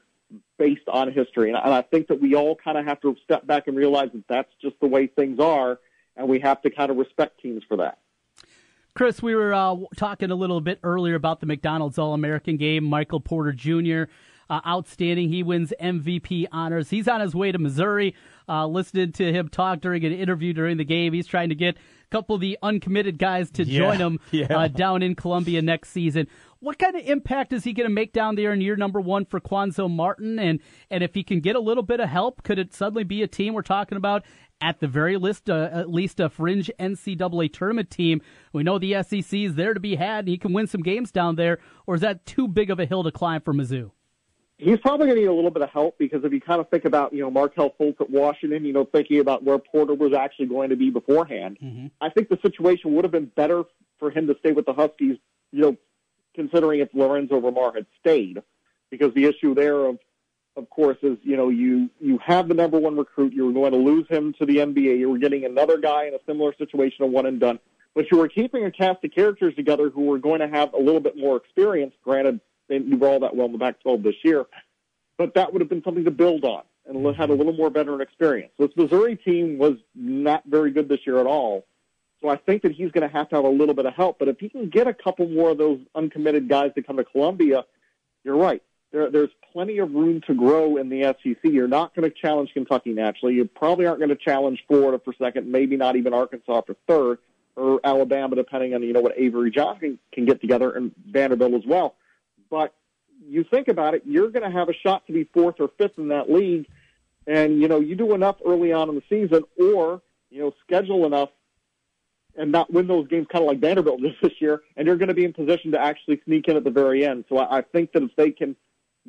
Speaker 12: based on history. And I think that we all kind of have to step back and realize that that's just the way things are, and we have to kind of respect teams for that.
Speaker 3: Chris, we were uh, talking a little bit earlier about the McDonald's All American game. Michael Porter Jr., uh, outstanding. He wins MVP honors. He's on his way to Missouri. Uh, listening to him talk during an interview during the game, he's trying to get a couple of the uncommitted guys to
Speaker 2: yeah,
Speaker 3: join him
Speaker 2: yeah.
Speaker 3: Uh, down in Columbia next season. What kind of impact is he going to make down there in year number one for Cuonzo Martin? And and if he can get a little bit of help, could it suddenly be a team we're talking about at the very least, uh, at least a fringe NCAA tournament team? We know the SEC is there to be had, and he can win some games down there. Or is that too big of a hill to climb for Mizzou?
Speaker 12: He's probably going to need a little bit of help because if you kind of think about, you know, Markelle Fultz at Washington, you know, thinking about where Porter was actually going to be beforehand,
Speaker 3: mm-hmm.
Speaker 12: I think the situation would have been better for him to stay with the Huskies, you know, considering if Lorenzo Romar had stayed, because the issue there of of course, is you know you you have the number one recruit. You were going to lose him to the NBA. You were getting another guy in a similar situation, a one and done. But you were keeping a cast of characters together who were going to have a little bit more experience. Granted, they didn't do all that well in the Pac-12 this year, but that would have been something to build on and had a little more veteran experience. This Missouri team was not very good this year at all. So I think that he's going to have to have a little bit of help. But if he can get a couple more of those uncommitted guys to come to Columbia, you're right. There, there's plenty of room to grow in the SEC. You're not going to challenge Kentucky naturally. You probably aren't going to challenge Florida for second, maybe not even Arkansas for third, or Alabama, depending on you know what Avery Johnson can get together, and Vanderbilt as well. But you think about it, you're going to have a shot to be fourth or fifth in that league, and you know you do enough early on in the season, or you know schedule enough and not win those games kind of like Vanderbilt did this year, and you're going to be in position to actually sneak in at the very end. So I, I think that if they can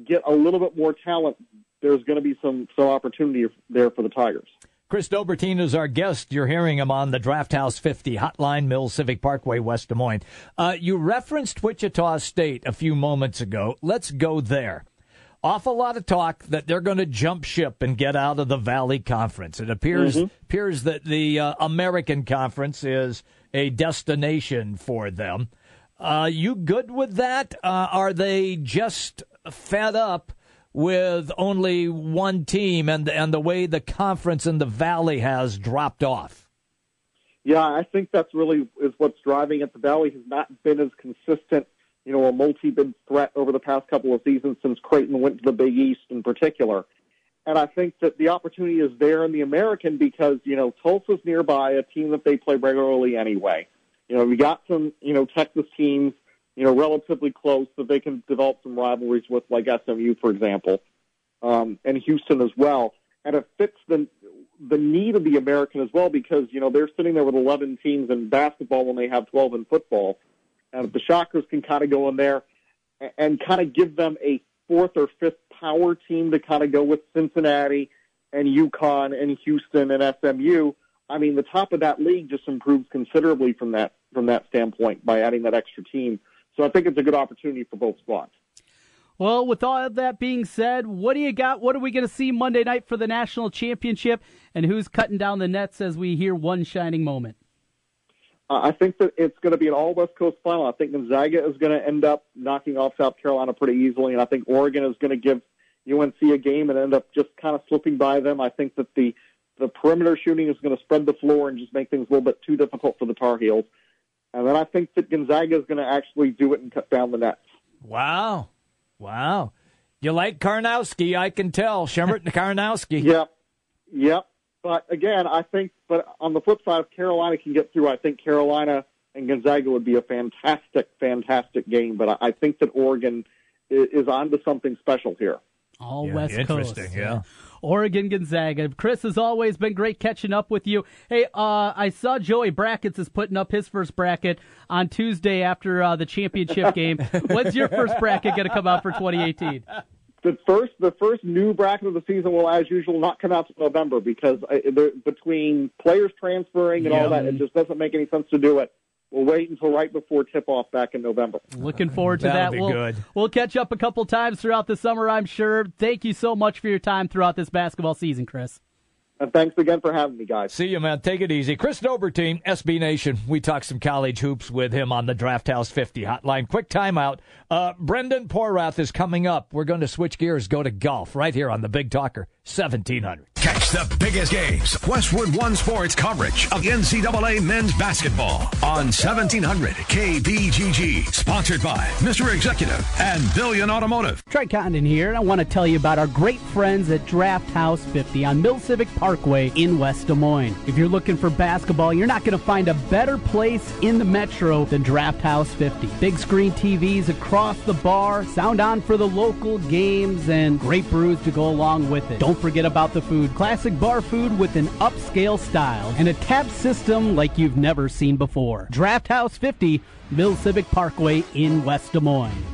Speaker 12: get a little bit more talent, there's going to be some some opportunity there for the Tigers.
Speaker 2: Chris Dobbertin is our guest. You're hearing him on the Draft House 50 Hotline Mill Civic Parkway, West Des Moines. Uh, you referenced Wichita State a few moments ago. Let's go there. Awful lot of talk that they're going to jump ship and get out of the Valley Conference. It appears
Speaker 12: mm-hmm.
Speaker 2: appears that the uh, American Conference is a destination for them. Uh, you good with that? Uh, are they just fed up with only one team and and the way the conference in the Valley has dropped off?
Speaker 12: Yeah, I think that's really is what's driving it. The Valley has not been as consistent, you know, a multi-bid threat over the past couple of seasons since Creighton went to the Big East in particular. And I think that the opportunity is there in the American because, you know, Tulsa's nearby, a team that they play regularly anyway. You know, we got some, you know, Texas teams you know, relatively close that they can develop some rivalries with, like SMU, for example, um, and Houston as well. And it fits the the need of the American as well because you know they're sitting there with 11 teams in basketball when they have 12 in football, and the Shockers can kind of go in there and, and kind of give them a fourth or fifth power team to kind of go with Cincinnati and UConn and Houston and SMU. I mean, the top of that league just improves considerably from that from that standpoint by adding that extra team. So I think it's a good opportunity for both squads.
Speaker 3: Well, with all of that being said, what do you got? What are we going to see Monday night for the national championship? And who's cutting down the nets as we hear one shining moment?
Speaker 12: Uh, I think that it's going to be an all West Coast final. I think Gonzaga is going to end up knocking off South Carolina pretty easily, and I think Oregon is going to give UNC a game and end up just kind of slipping by them. I think that the the perimeter shooting is going to spread the floor and just make things a little bit too difficult for the Tar Heels. And then I think that Gonzaga is going to actually do it and cut down the nets.
Speaker 2: Wow. Wow. You like Karnowski, I can tell. Przemek and Karnowski.
Speaker 12: Yep, yep. But again, I think, but on the flip side, if Carolina can get through, I think Carolina and Gonzaga would be a fantastic, fantastic game. But I, I think that Oregon is, onto something special here.
Speaker 3: All
Speaker 2: Yeah,
Speaker 3: West Coast.
Speaker 2: interesting,
Speaker 3: Coast.
Speaker 2: yeah.
Speaker 3: Oregon Gonzaga. Chris has always been great catching up with you. Hey, uh, I saw Joey Brackets is putting up his first bracket on Tuesday after uh, the championship game. When's your first bracket going to come out for 2018?
Speaker 12: The first, the first new bracket of the season will, as usual, not come out till November because uh, there- between players transferring and all that, it just doesn't make any sense to do it. We'll wait until right before tip off back in November.
Speaker 3: Looking forward to
Speaker 2: That'll
Speaker 3: that.
Speaker 2: be
Speaker 3: we'll,
Speaker 2: good.
Speaker 3: we'll catch up a couple times throughout the summer, I'm sure. Thank you so much for your time throughout this basketball season, Chris.
Speaker 12: And thanks again for having me, guys.
Speaker 2: See you, man. Take it easy. Chris Dobbertin, SB Nation. We talked some college hoops with him on the Draft House 50 hotline. Quick timeout. Uh, Brendan Porath is coming up. We're going to switch gears, go to golf right here on the Big Talker 1700.
Speaker 1: The biggest games. Westwood One Sports coverage of NCAA men's basketball on 1700 KBGG. Sponsored by Mr. Executive and Billion Automotive.
Speaker 3: Trey Condon here, and I want to tell you about our great friends at Draft House 50 on Mill Civic Parkway in West Des Moines. If you're looking for basketball, you're not going to find a better place in the metro than Draft House 50. Big screen TVs across the bar, sound on for the local games, and great brews to go along with it. Don't forget about the food. Classic bar food with an upscale style and a tap system like you've never seen before. Draft House 50, Mill Civic Parkway in West Des Moines.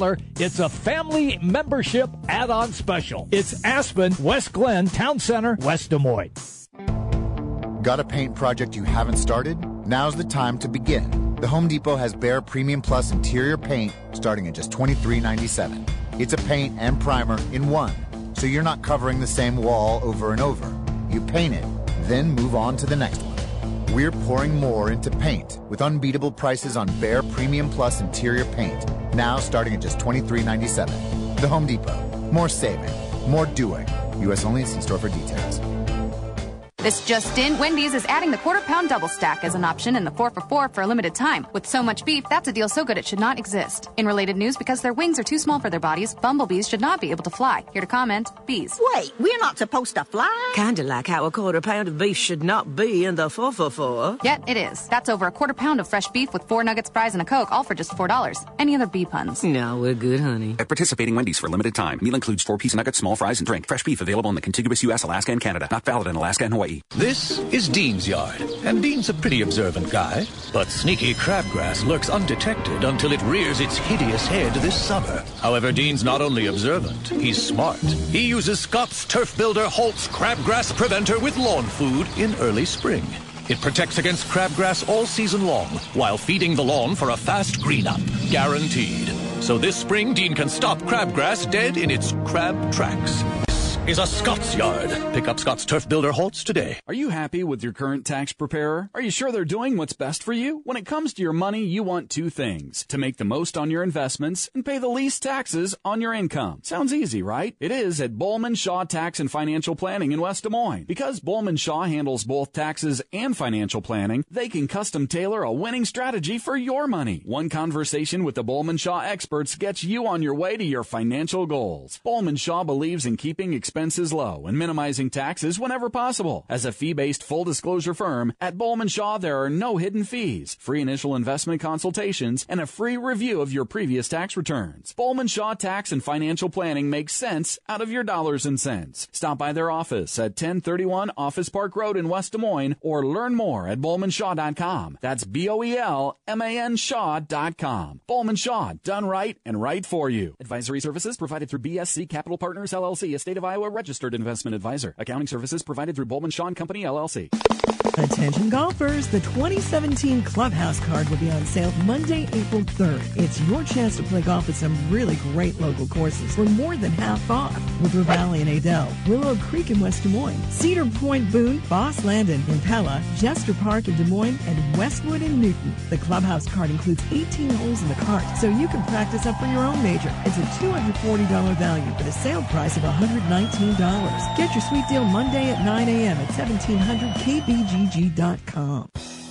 Speaker 2: It's a family membership add-on special. It's Aspen, West Glen, Town Center, West Des Moines.
Speaker 13: Got a paint project you haven't started? Now's the time to begin. The Home Depot has Behr Premium Plus interior paint starting at just $23.97. It's a paint and primer in one, so you're not covering the same wall over and over. You paint it, then move on to the next one. We're pouring more into paint with unbeatable prices on Behr Premium Plus interior paint, now starting at just $23.97. The Home Depot. More saving, more doing. U.S. only see store for details.
Speaker 6: This just in, Wendy's is adding the quarter pound double stack as an option in the 4 for 4 for a limited time. With so much beef, that's a deal so good it should not exist. In related news, because their wings are too small for their bodies, bumblebees should not be able to fly. Here to comment, bees.
Speaker 7: Wait, we're not supposed to fly?
Speaker 8: Kinda like how a quarter pound of beef should not be in the 4 for 4
Speaker 6: Yet it is. That's over a quarter pound of fresh beef with four nuggets, fries, and a Coke, all for just $4. Any other bee puns?
Speaker 8: No, we're good, honey.
Speaker 14: At participating Wendy's for a limited time. Meal includes four piece nuggets, small fries, and drink. Fresh beef available in the contiguous U.S., Alaska, and Canada. Not valid in Alaska and Hawaii.
Speaker 15: This is Dean's yard, and Dean's a pretty observant guy, but sneaky crabgrass lurks undetected until it rears its hideous head this summer. However, Dean's not only observant, he's smart. He uses Scott's Turf Builder Halts Crabgrass Preventer with lawn food in early spring. It protects against crabgrass all season long while feeding the lawn for a fast green up, guaranteed. So this spring, Dean can stop crabgrass dead in its crab tracks. Is a Scott's yard. Pick up Scott's Turf Builder Halts today.
Speaker 16: Are you happy with your current tax preparer? Are you sure they're doing what's best for you? When it comes to your money, you want two things to make the most on your investments and pay the least taxes on your income. Sounds easy, right? It is at Boelman Shaw Tax and Financial Planning in West Des Moines. Because Boelman Shaw handles both taxes and financial planning, they can custom tailor a winning strategy for your money. One conversation with the Boelman Shaw experts gets you on your way to your financial goals. Boelman Shaw believes in keeping expenses low and minimizing taxes whenever possible. As a fee-based full disclosure firm, at Boelman Shaw there are no hidden fees, free initial investment consultations, and a free review of your previous tax returns. Boelman Shaw Tax and Financial Planning makes sense out of your dollars and cents. Stop by their office at 1031 Office Park Road in West Des Moines or learn more at boelmanshaw.com. That's B-O-E-L-M-A-N Shaw.com. Boelman Shaw, done right and right for you. Advisory services provided through BSC Capital Partners LLC, a state of Iowa registered investment advisor. Accounting services provided through Bowman Shaw Company LLC.
Speaker 17: Attention golfers, the 2017 Clubhouse card will be on sale Monday, April 3rd. It's your chance to play golf at some really great local courses for more than half off. River Valley and Adel, Willow Creek in West Des Moines, Cedar Point, Boone, Bos Landen, Impella, Jester Park in Des Moines, and Westwood in Newton. The Clubhouse card includes 18 holes in the cart, so you can practice up for your own major. It's a $240 value with a sale price of $119. Get your sweet deal Monday at 9 a.m. at 1700 kbgg.com.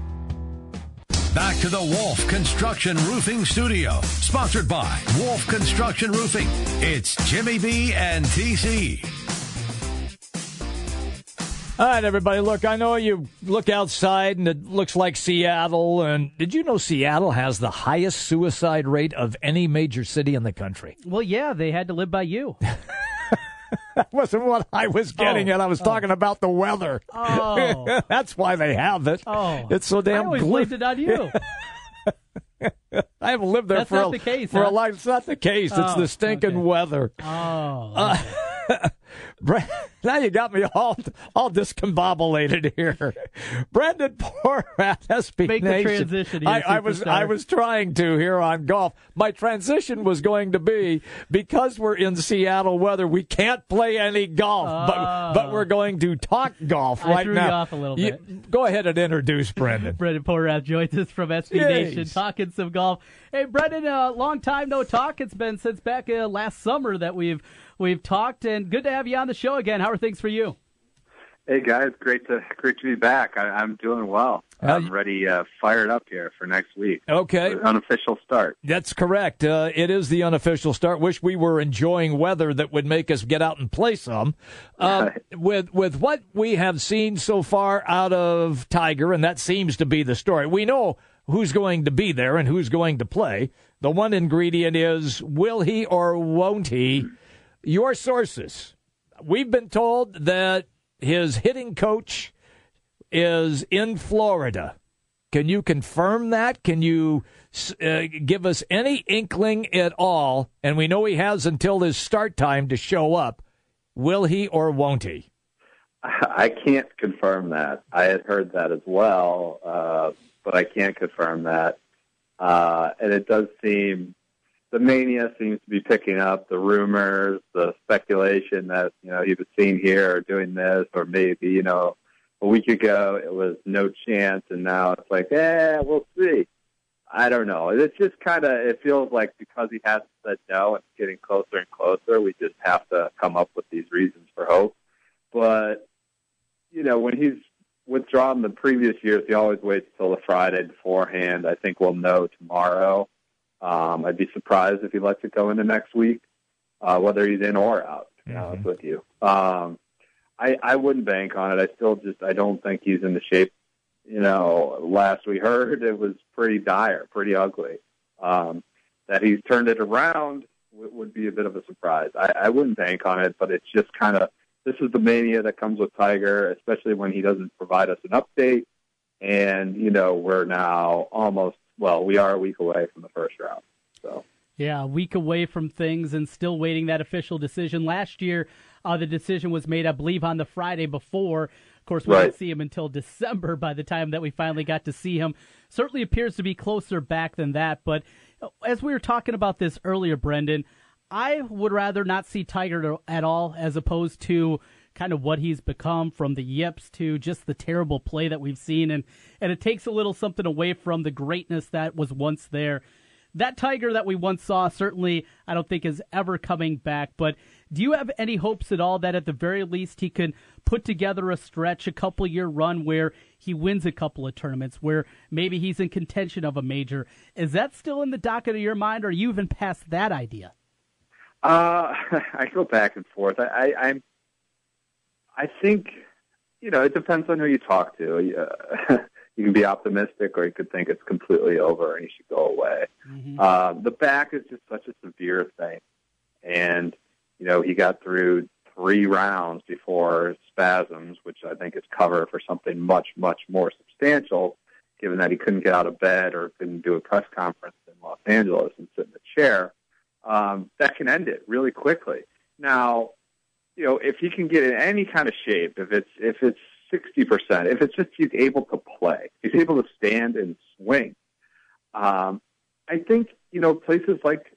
Speaker 1: Back to the Wolf Construction Roofing Studio, sponsored by Wolf Construction Roofing. It's Jimmy B and TC.
Speaker 2: All right, everybody. Look, I know you look outside and it looks like Seattle. And did you know Seattle has the highest suicide rate of any major city in the country?
Speaker 3: Well, yeah, they had to live by you.
Speaker 2: that wasn't what I was getting
Speaker 3: Oh,
Speaker 2: at. I was
Speaker 3: oh.
Speaker 2: talking about the weather.
Speaker 3: Oh.
Speaker 2: That's why they have it.
Speaker 3: Oh.
Speaker 2: It's so damn
Speaker 3: I always blamed it on you.
Speaker 2: I haven't lived there
Speaker 3: That's
Speaker 2: for
Speaker 3: not
Speaker 2: a,
Speaker 3: the case,
Speaker 2: for a
Speaker 3: huh?
Speaker 2: long. It's not the case. it's
Speaker 3: Oh,
Speaker 2: the stinking weather.
Speaker 3: Oh.
Speaker 2: Uh, now you got me all all discombobulated here. Brendan Porath, SB
Speaker 3: Make the
Speaker 2: Nation.
Speaker 3: transition
Speaker 2: I, I was I was trying to here on golf. My transition was going to be because we're in Seattle weather, we can't play any golf, but but we're going to talk golf right
Speaker 3: threw
Speaker 2: now.
Speaker 3: you off a little
Speaker 2: You-
Speaker 3: bit.
Speaker 2: go ahead and introduce Brendan.
Speaker 3: Brendan Porath joins us from SB
Speaker 2: Jeez.
Speaker 3: Nation talking some golf. Hey, Brendan, uh, long time no talk. It's been since back uh, last summer that we've we've talked, and good to have you on the show again. How are things for you?
Speaker 18: Hey guys, great to great to be back. I, I'm doing well. I'm ready, uh, fired up here for next week.
Speaker 2: Okay.
Speaker 18: Unofficial start.
Speaker 2: That's correct. Uh, it is the unofficial start. Wish we were enjoying weather that would make us get out and play some. Uh, with with what we have seen so far out of Tiger, and that seems to be the story. We know who's going to be there and who's going to play. The one ingredient is will he or won't he? Your sources. We've been told that his hitting coach is in Florida. Can you confirm that? Can you uh, give us any inkling at all? And we know he has until his start time to show up. Will he or won't he?
Speaker 18: I can't confirm that. I had heard that as well, uh, but I can't confirm that. Uh, and it does seem the mania seems to be picking up. The rumors, the speculation that you know he was seen here or doing this, or maybe you know a week ago it was no chance, and now it's like, eh, we'll see. I don't know. It's just kind of it feels like because he hasn't said no, it's getting closer and closer. We just have to come up with these reasons for hope. But you know, when he's withdrawn the previous years, he always waits till the Friday beforehand. I think we'll know tomorrow. Um, I'd be surprised if he lets it go into next week, uh, whether he's in or out. To be honest with you, um, I I wouldn't bank on it. I still just I don't think he's in the shape. You know, last we heard it was pretty dire, pretty ugly. Um, that he's turned it around w- would be a bit of a surprise. I, I wouldn't bank on it, but it's just kind of this is the mania that comes with Tiger, especially when he doesn't provide us an update. And you know, we're now almost well, we are a week away from the first round. So
Speaker 3: Yeah, a week away from things and still waiting that official decision. Last year, uh, the decision was made, I believe, on the Friday before. Of course, we
Speaker 18: Right.
Speaker 3: didn't see him until December by the time that we finally got to see him. Certainly appears to be closer back than that. But as we were talking about this earlier, Brendan, I would rather not see Tiger at all as opposed to kind of what he's become from the yips to just the terrible play that we've seen. And, and it takes a little something away from the greatness that was once there that Tiger that we once saw certainly I don't think is ever coming back. But do you have any hopes at all that at the very least he can put together a stretch, a couple year run where he wins a couple of tournaments, where maybe he's in contention of a major? Is that still in the docket of your mind, or are you even past that idea?
Speaker 18: Uh, I go back and forth. I, I, I'm, I think you know, it depends on who you talk to. Uh, you can be optimistic, or you could think it's completely over and you should go away.
Speaker 3: Mm-hmm.
Speaker 18: Uh, the back is just such a severe thing, and you know, he got through three rounds before spasms, which I think is cover for something much, much more substantial, given that he couldn't get out of bed or couldn't do a press conference in Los Angeles and sit in a chair. Um, that can end it really quickly. Now, you know, if he can get in any kind of shape, if it's if it's sixty percent, if it's just he's able to play, he's able to stand and swing. Um, I think you know places like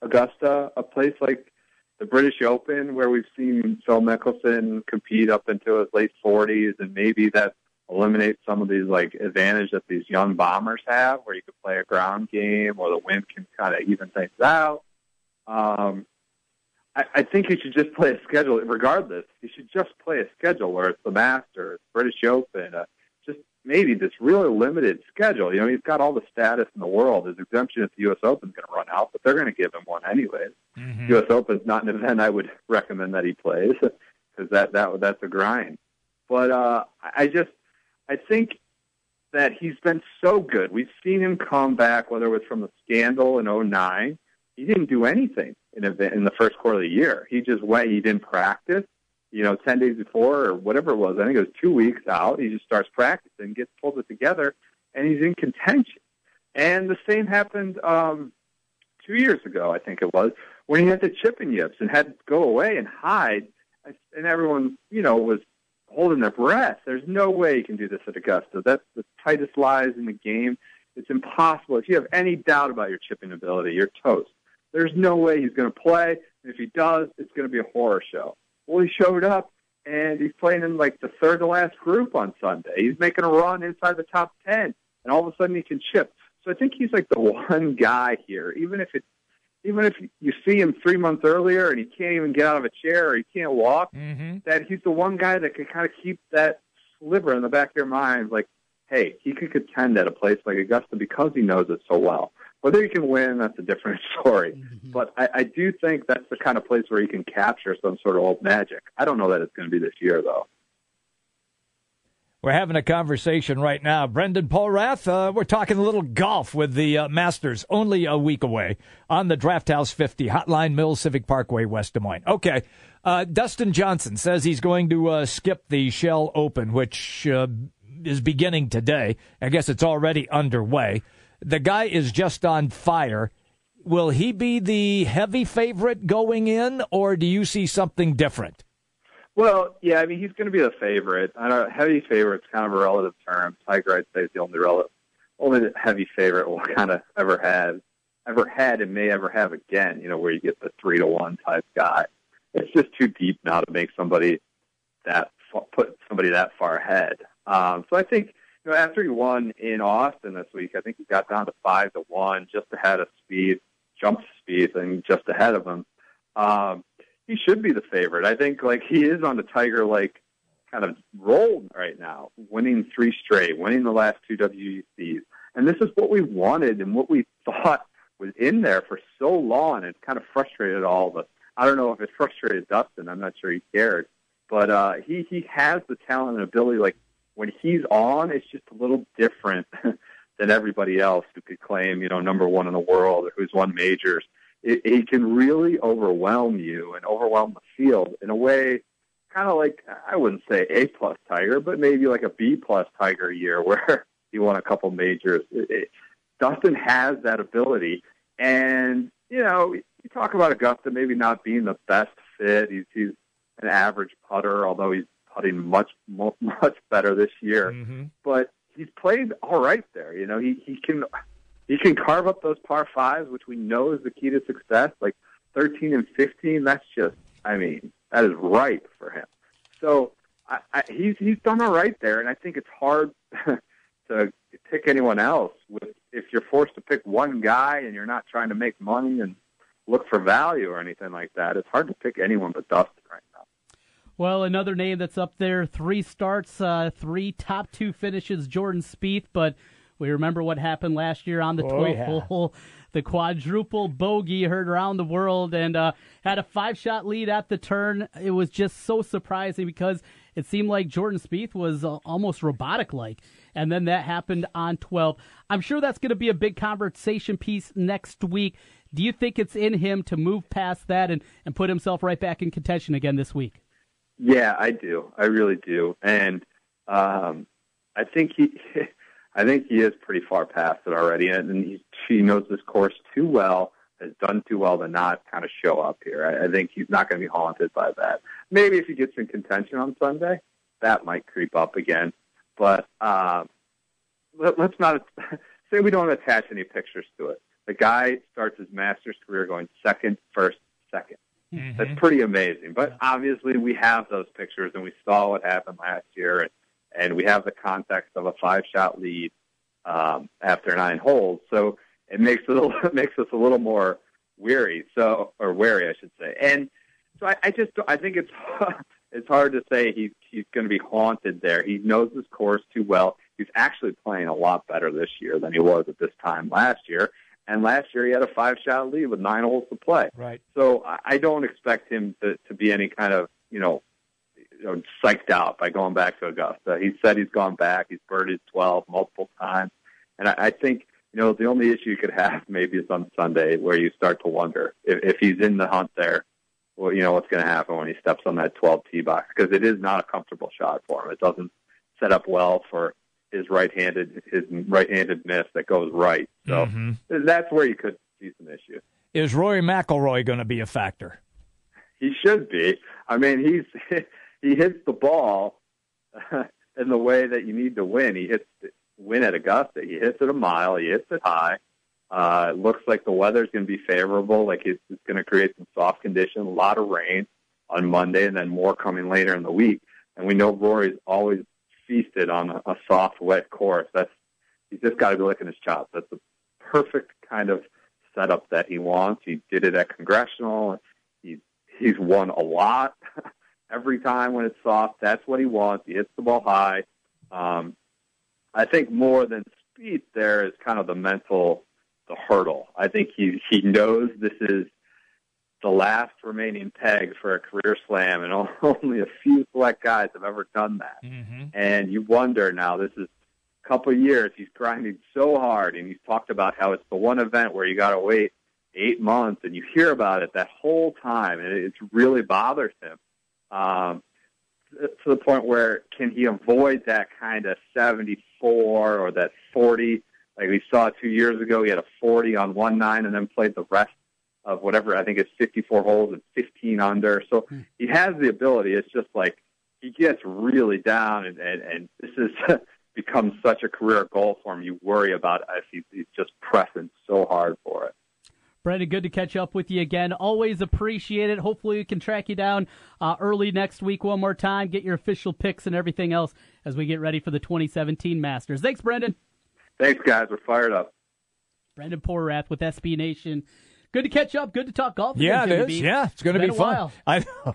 Speaker 18: Augusta, a place like the British Open, where we've seen Phil Mickelson compete up into his late forties, and maybe that eliminates some of these like advantage that these young bombers have, where you can play a ground game, or the wind can kind of even things out. Um, I, I think he should just play a schedule, regardless. He should just play a schedule where it's the Masters, British Open, uh, just maybe this really limited schedule. You know, he's got all the status in the world. His exemption at the U.S. Open is going to run out, but they're going to give him one anyways.
Speaker 2: Mm-hmm.
Speaker 18: U.S. Open's not an event I would recommend that he plays because that that that's a grind. But uh, I just I think that he's been so good. We've seen him come back, whether it was from the scandal in '09. He didn't do anything in, in the first quarter of the year. He just went. He didn't practice. You know, ten days before or whatever it was. I think it was two weeks out. He just starts practicing, gets pulled it together, and he's in contention. And the same happened um, two years ago, I think it was, when he had the chip yips and had to go away and hide, and everyone, you know, was holding their breath. There's no way he can do this at Augusta. That's the tightest lies in the game. It's impossible. If you have any doubt about your chipping ability, you're toast. There's no way he's going to play. And if he does, it's going to be a horror show. Well, he showed up, and he's playing in like the third to last group on Sunday. He's making a run inside the top 10, and all of a sudden he can chip. So I think he's like the one guy here, even if it's even if you see him three months earlier and he can't even get out of a chair or he can't walk,
Speaker 2: mm-hmm.
Speaker 18: that he's the one guy that can kind of keep that sliver in the back of your mind, like, hey, he could contend at a place like Augusta because he knows it so well. Whether you can win, that's a different story.
Speaker 2: Mm-hmm.
Speaker 18: But I, I do think that's the kind of place where you can capture some sort of old magic. I don't know that it's going to be this year, though.
Speaker 2: We're having a conversation right now. Brendan Porath, uh, we're talking a little golf with the uh, Masters, only a week away on the Draft House 50, Hotline Mills Civic Parkway, West Des Moines. Okay. Uh, Dustin Johnson says he's going to uh, skip the Shell Open, which uh, is beginning today. I guess it's already underway. The guy is just on fire. Will he be the heavy favorite going in, or do you see something different?
Speaker 18: Well, yeah, I mean he's going to be the favorite. I don't heavy favorite's kind of a relative term. Tiger, I'd say, is the only relative, only heavy favorite we'll kind of ever have, ever had, and may ever have again. You know, where you get the three to one type guy. It's just too deep now to make somebody that put somebody that far ahead. Um, so I think you know after he won in Austin this week, I think he got down to five to one, just ahead of Spieth, jump Spieth, and just ahead of him. Um, he should be the favorite. I think like he is on the Tiger like kind of roll right now, winning three straight, winning the last two WGCs. And this is what we wanted and what we thought was in there for so long. It kind of frustrated all of us. I don't know if it frustrated Dustin. I'm not sure he cared. But uh he he has the talent and ability like when he's on, it's just a little different than everybody else who could claim, you know, number one in the world or who's won majors it, it can really overwhelm you and overwhelm the field in a way kind of like I wouldn't say A plus Tiger, but maybe like a B plus Tiger year where he won a couple majors. It, it, Dustin has that ability, and you know you talk about Augusta maybe not being the best fit. He's he's an average putter, although he's putting much much better this year.
Speaker 2: Mm-hmm.
Speaker 18: But he's played all right there. You know he he can he can carve up those par fives, which we know is the key to success. Like 13 and 15, that's just, I mean, that is ripe for him. So I, I, he's he's done all right there, and I think it's hard to pick anyone else. With if you're forced to pick one guy and you're not trying to make money and look for value or anything like that, it's hard to pick anyone but Dustin right now.
Speaker 3: Well, another name that's up there: three starts, uh, three top two finishes. Jordan Spieth, but we remember what happened last year on the 12th
Speaker 2: Oh, yeah.
Speaker 3: hole. The quadruple bogey heard around the world and uh, had a five shot lead at the turn. It was just so surprising because it seemed like Jordan Spieth was uh, almost robotic like. And then that happened on 12. I'm sure that's going to be a big conversation piece next week. Do you think it's in him to move past that and, and put himself right back in contention again this week?
Speaker 18: Yeah, I do. I really do. And um, I think he. I think he is pretty far past it already, and he, he knows this course too well, has done too well to not kind of show up here. I, I think he's not going to be haunted by that. Maybe if he gets in contention on Sunday, that might creep up again. But uh, let, let's not say we don't attach any pictures to it. The guy starts his master's career going second, first, 2nd
Speaker 2: Mm-hmm.
Speaker 18: That's pretty amazing. But obviously, we have those pictures, and we saw what happened last year, and, and we have the context of a five-shot lead um, after nine holes. So it makes it, little- it makes us a little more weary. So or wary, I should say. And so I, I just I think it's it's hard to say he's he's going to be haunted there. He knows this course too well. He's actually playing a lot better this year than he was at this time last year. And last year he had a five shot lead with nine holes to play.
Speaker 2: Right.
Speaker 18: So I- don't expect him to, to be any kind of, you know, you know, psyched out by going back to Augusta. He said he's gone back. He's birdied 12 multiple times. And I, I think, you know, the only issue you could have maybe is on Sunday where you start to wonder if, if he's in the hunt there, well, you know, what's going to happen when he steps on that 12 tee box because it is not a comfortable shot for him. It doesn't set up well for his right-handed, his right-handed miss that goes right. So
Speaker 2: Mhm.
Speaker 18: that's where you could see some issue.
Speaker 2: Is Rory McIlroy going to be a factor?
Speaker 18: He should be. I mean, he's he hits the ball in the way that you need to win. He hits win at Augusta. He hits it a mile. He hits it high. Uh, it looks like the weather's going to be favorable. Like it's, it's going to create some soft conditions. A lot of rain on Monday, and then more coming later in the week. And we know Rory's always feasted on a, a soft, wet course. That's he's just got to be licking his chops. That's the perfect kind of setup that he wants. He did it at Congressional. He's he's won a lot every time when it's soft. That's what he wants. He hits the ball high. Um, I think more than speed, there is kind of the mental, the hurdle. I think he he knows this is the last remaining peg for a career slam, and only a few select guys have ever done that. And you wonder now, this is a couple of years. He's grinding so hard, and he's talked about how it's the one event where you got to wait eight months, and you hear about it that whole time, and it really bothers him. Um, to the point where can he avoid that kind of 74 or that 40 like we saw two years ago he had a 40 on one nine and then played the rest of whatever i think it's 54 holes and 15 under so he has the ability it's just like he gets really down and and, and this has become such a career goal for him you worry about if he's, he's just pressing so hard for it
Speaker 3: Brendan, good to catch up with you again. Always appreciate it. Hopefully, we can track you down uh, early next week one more time, get your official picks and everything else as we get ready for the 2017 Masters. Thanks, Brendan.
Speaker 18: thanks guys we're fired up
Speaker 3: Brendan Porath with SB Nation. Good to catch up. Good to talk golf.
Speaker 2: Yeah,
Speaker 3: again,
Speaker 2: it
Speaker 3: Jimmy
Speaker 2: is.
Speaker 3: B.
Speaker 2: Yeah, it's going to be fun. I know.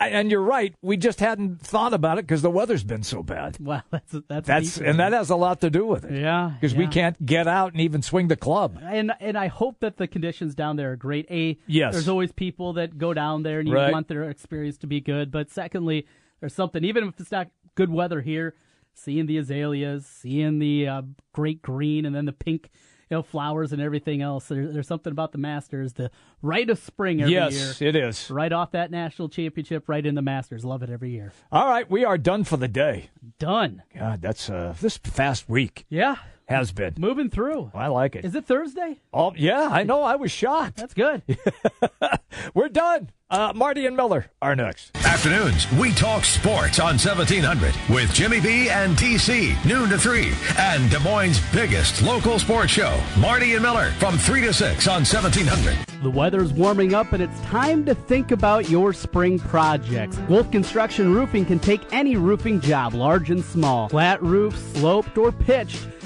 Speaker 2: And you're right. We just hadn't thought about it because the weather's been so bad.
Speaker 3: Well, that's that's
Speaker 2: That's and that has a lot to do with it.
Speaker 3: Yeah,
Speaker 2: because we can't get out and even swing the club.
Speaker 3: And and I hope that the conditions down there are great. A,
Speaker 2: Yes.
Speaker 3: there's always people that go down there and you
Speaker 2: Right.
Speaker 3: want their experience to be good. But secondly, there's something even if it's not good weather here, seeing the azaleas, seeing the uh, great green, and then the pink, you know, flowers and everything else. There, there's something about the Masters, the right of spring every
Speaker 2: Yes,
Speaker 3: year.
Speaker 2: it is.
Speaker 3: Right off that national championship, right in the Masters. Love it every year.
Speaker 2: All right, we are done for the day.
Speaker 3: Done.
Speaker 2: God, that's uh, this fast week
Speaker 3: Yeah,
Speaker 2: has been.
Speaker 3: moving through.
Speaker 2: I like it.
Speaker 3: Is it Thursday?
Speaker 2: Oh yeah, I know. I was shocked.
Speaker 3: That's good.
Speaker 2: We're done. Uh, Marty and Miller are next.
Speaker 1: Afternoons, we talk sports on 1700 with Jimmy B and TC, noon to 3. And Des Moines' biggest local sports show, Marty and Miller, from 3 to 6 on 1700.
Speaker 3: The weather's warming up and it's time to think about your spring projects. Wolf Construction Roofing can take any roofing job, large and small. Flat roofs, sloped, or pitched.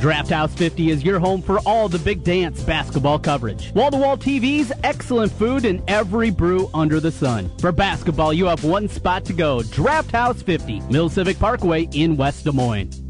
Speaker 3: Draft House 50 is your home for all the big dance basketball coverage. Wall to wall TVs, excellent food, and every brew under the sun. For basketball, you have one spot to go Draft House 50, Mill Civic Parkway in West Des Moines.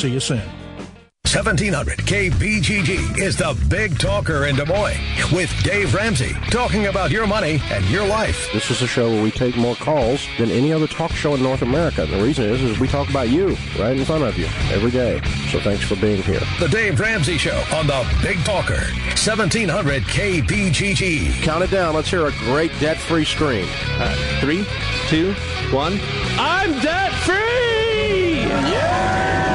Speaker 4: See you soon.
Speaker 1: 1700 KBGG is the big talker in Des Moines with Dave Ramsey talking about your money and your life.
Speaker 19: This is a show where we take more calls than any other talk show in North America. The reason is, is we talk about you right in front of you every day. So thanks for being here.
Speaker 1: The Dave Ramsey Show on the Big Talker, 1700 KBGG.
Speaker 19: Count it down. Let's hear a great debt-free scream. Uh, three, two, one.
Speaker 2: I'm debt free!
Speaker 1: Yeah!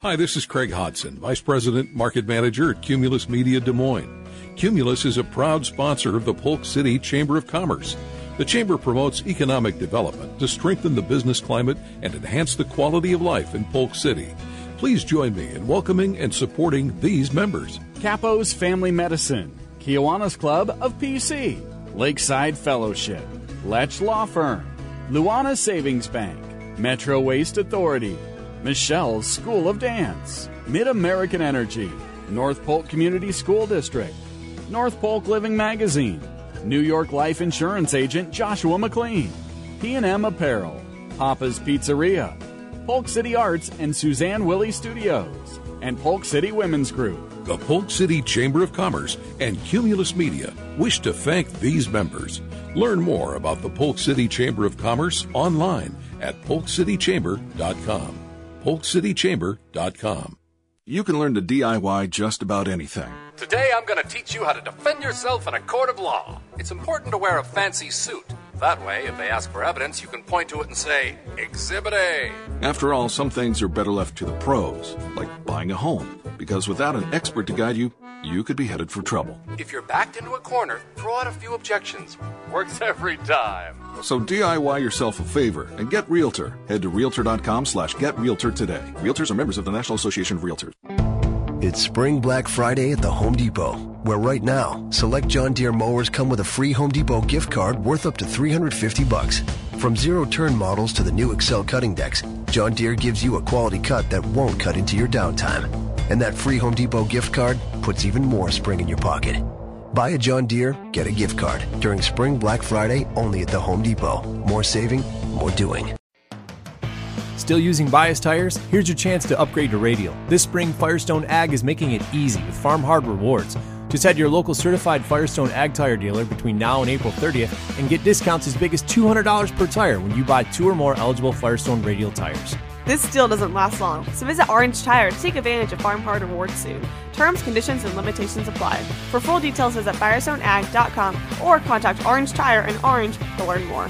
Speaker 20: Hi, this is Craig Hodson, Vice President, Market Manager at Cumulus Media Des Moines. Cumulus is a proud sponsor of the Polk City Chamber of Commerce. The Chamber promotes economic development to strengthen the business climate and enhance the quality of life in Polk City. Please join me in welcoming and supporting these members.
Speaker 16: Capo's Family Medicine, Kiwanis Club of PC, Lakeside Fellowship, Letch Law Firm, Luana Savings Bank, Metro Waste Authority, Michelle's School of Dance, Mid American Energy, North Polk Community School District, North Polk Living Magazine, New York Life Insurance Agent Joshua McLean, P&M Apparel, Papa's Pizzeria, Polk City Arts and Suzanne Willie Studios, and Polk City Women's Group.
Speaker 20: The Polk City Chamber of Commerce and Cumulus Media wish to thank these members. Learn more about the Polk City Chamber of Commerce online at polkcitychamber.com. polkcitychamber.com.
Speaker 21: You can learn to DIY just about anything.
Speaker 22: Today I'm going to teach you how to defend yourself in a court of law. It's important to wear a fancy suit. That way, if they ask for evidence, you can point to it and say, Exhibit A.
Speaker 21: After all, some things are better left to the pros, like buying a home, because without an expert to guide you, you could be headed for trouble.
Speaker 22: If you're backed into a corner, throw out a few objections. Works every time.
Speaker 21: So DIY yourself a favor and get Realtor. Head to Realtor.com slash get Realtor today. Realtors are members of the National Association of Realtors.
Speaker 5: It's Spring Black Friday at the Home Depot, where right now, select John Deere mowers come with a free Home Depot gift card worth up to 350 bucks. From zero turn models to the new Excel cutting decks, John Deere gives you a quality cut that won't cut into your downtime. And that free Home Depot gift card puts even more spring in your pocket. Buy a John Deere, get a gift card during Spring Black Friday only at the Home Depot. More saving, more doing.
Speaker 23: Still using bias tires? Here's your chance to upgrade to Radial. This spring, Firestone Ag is making it easy with Farm Hard rewards. Just head to your local certified Firestone Ag tire dealer between now and April 30th and get discounts as big as $200 per tire when you buy two or more eligible Firestone Radial tires.
Speaker 24: This deal doesn't last long, so visit Orange Tire to take advantage of Farm Hard rewards soon. Terms, conditions, and limitations apply. For full details, visit FirestoneAg.com or contact Orange Tire in Orange to learn more.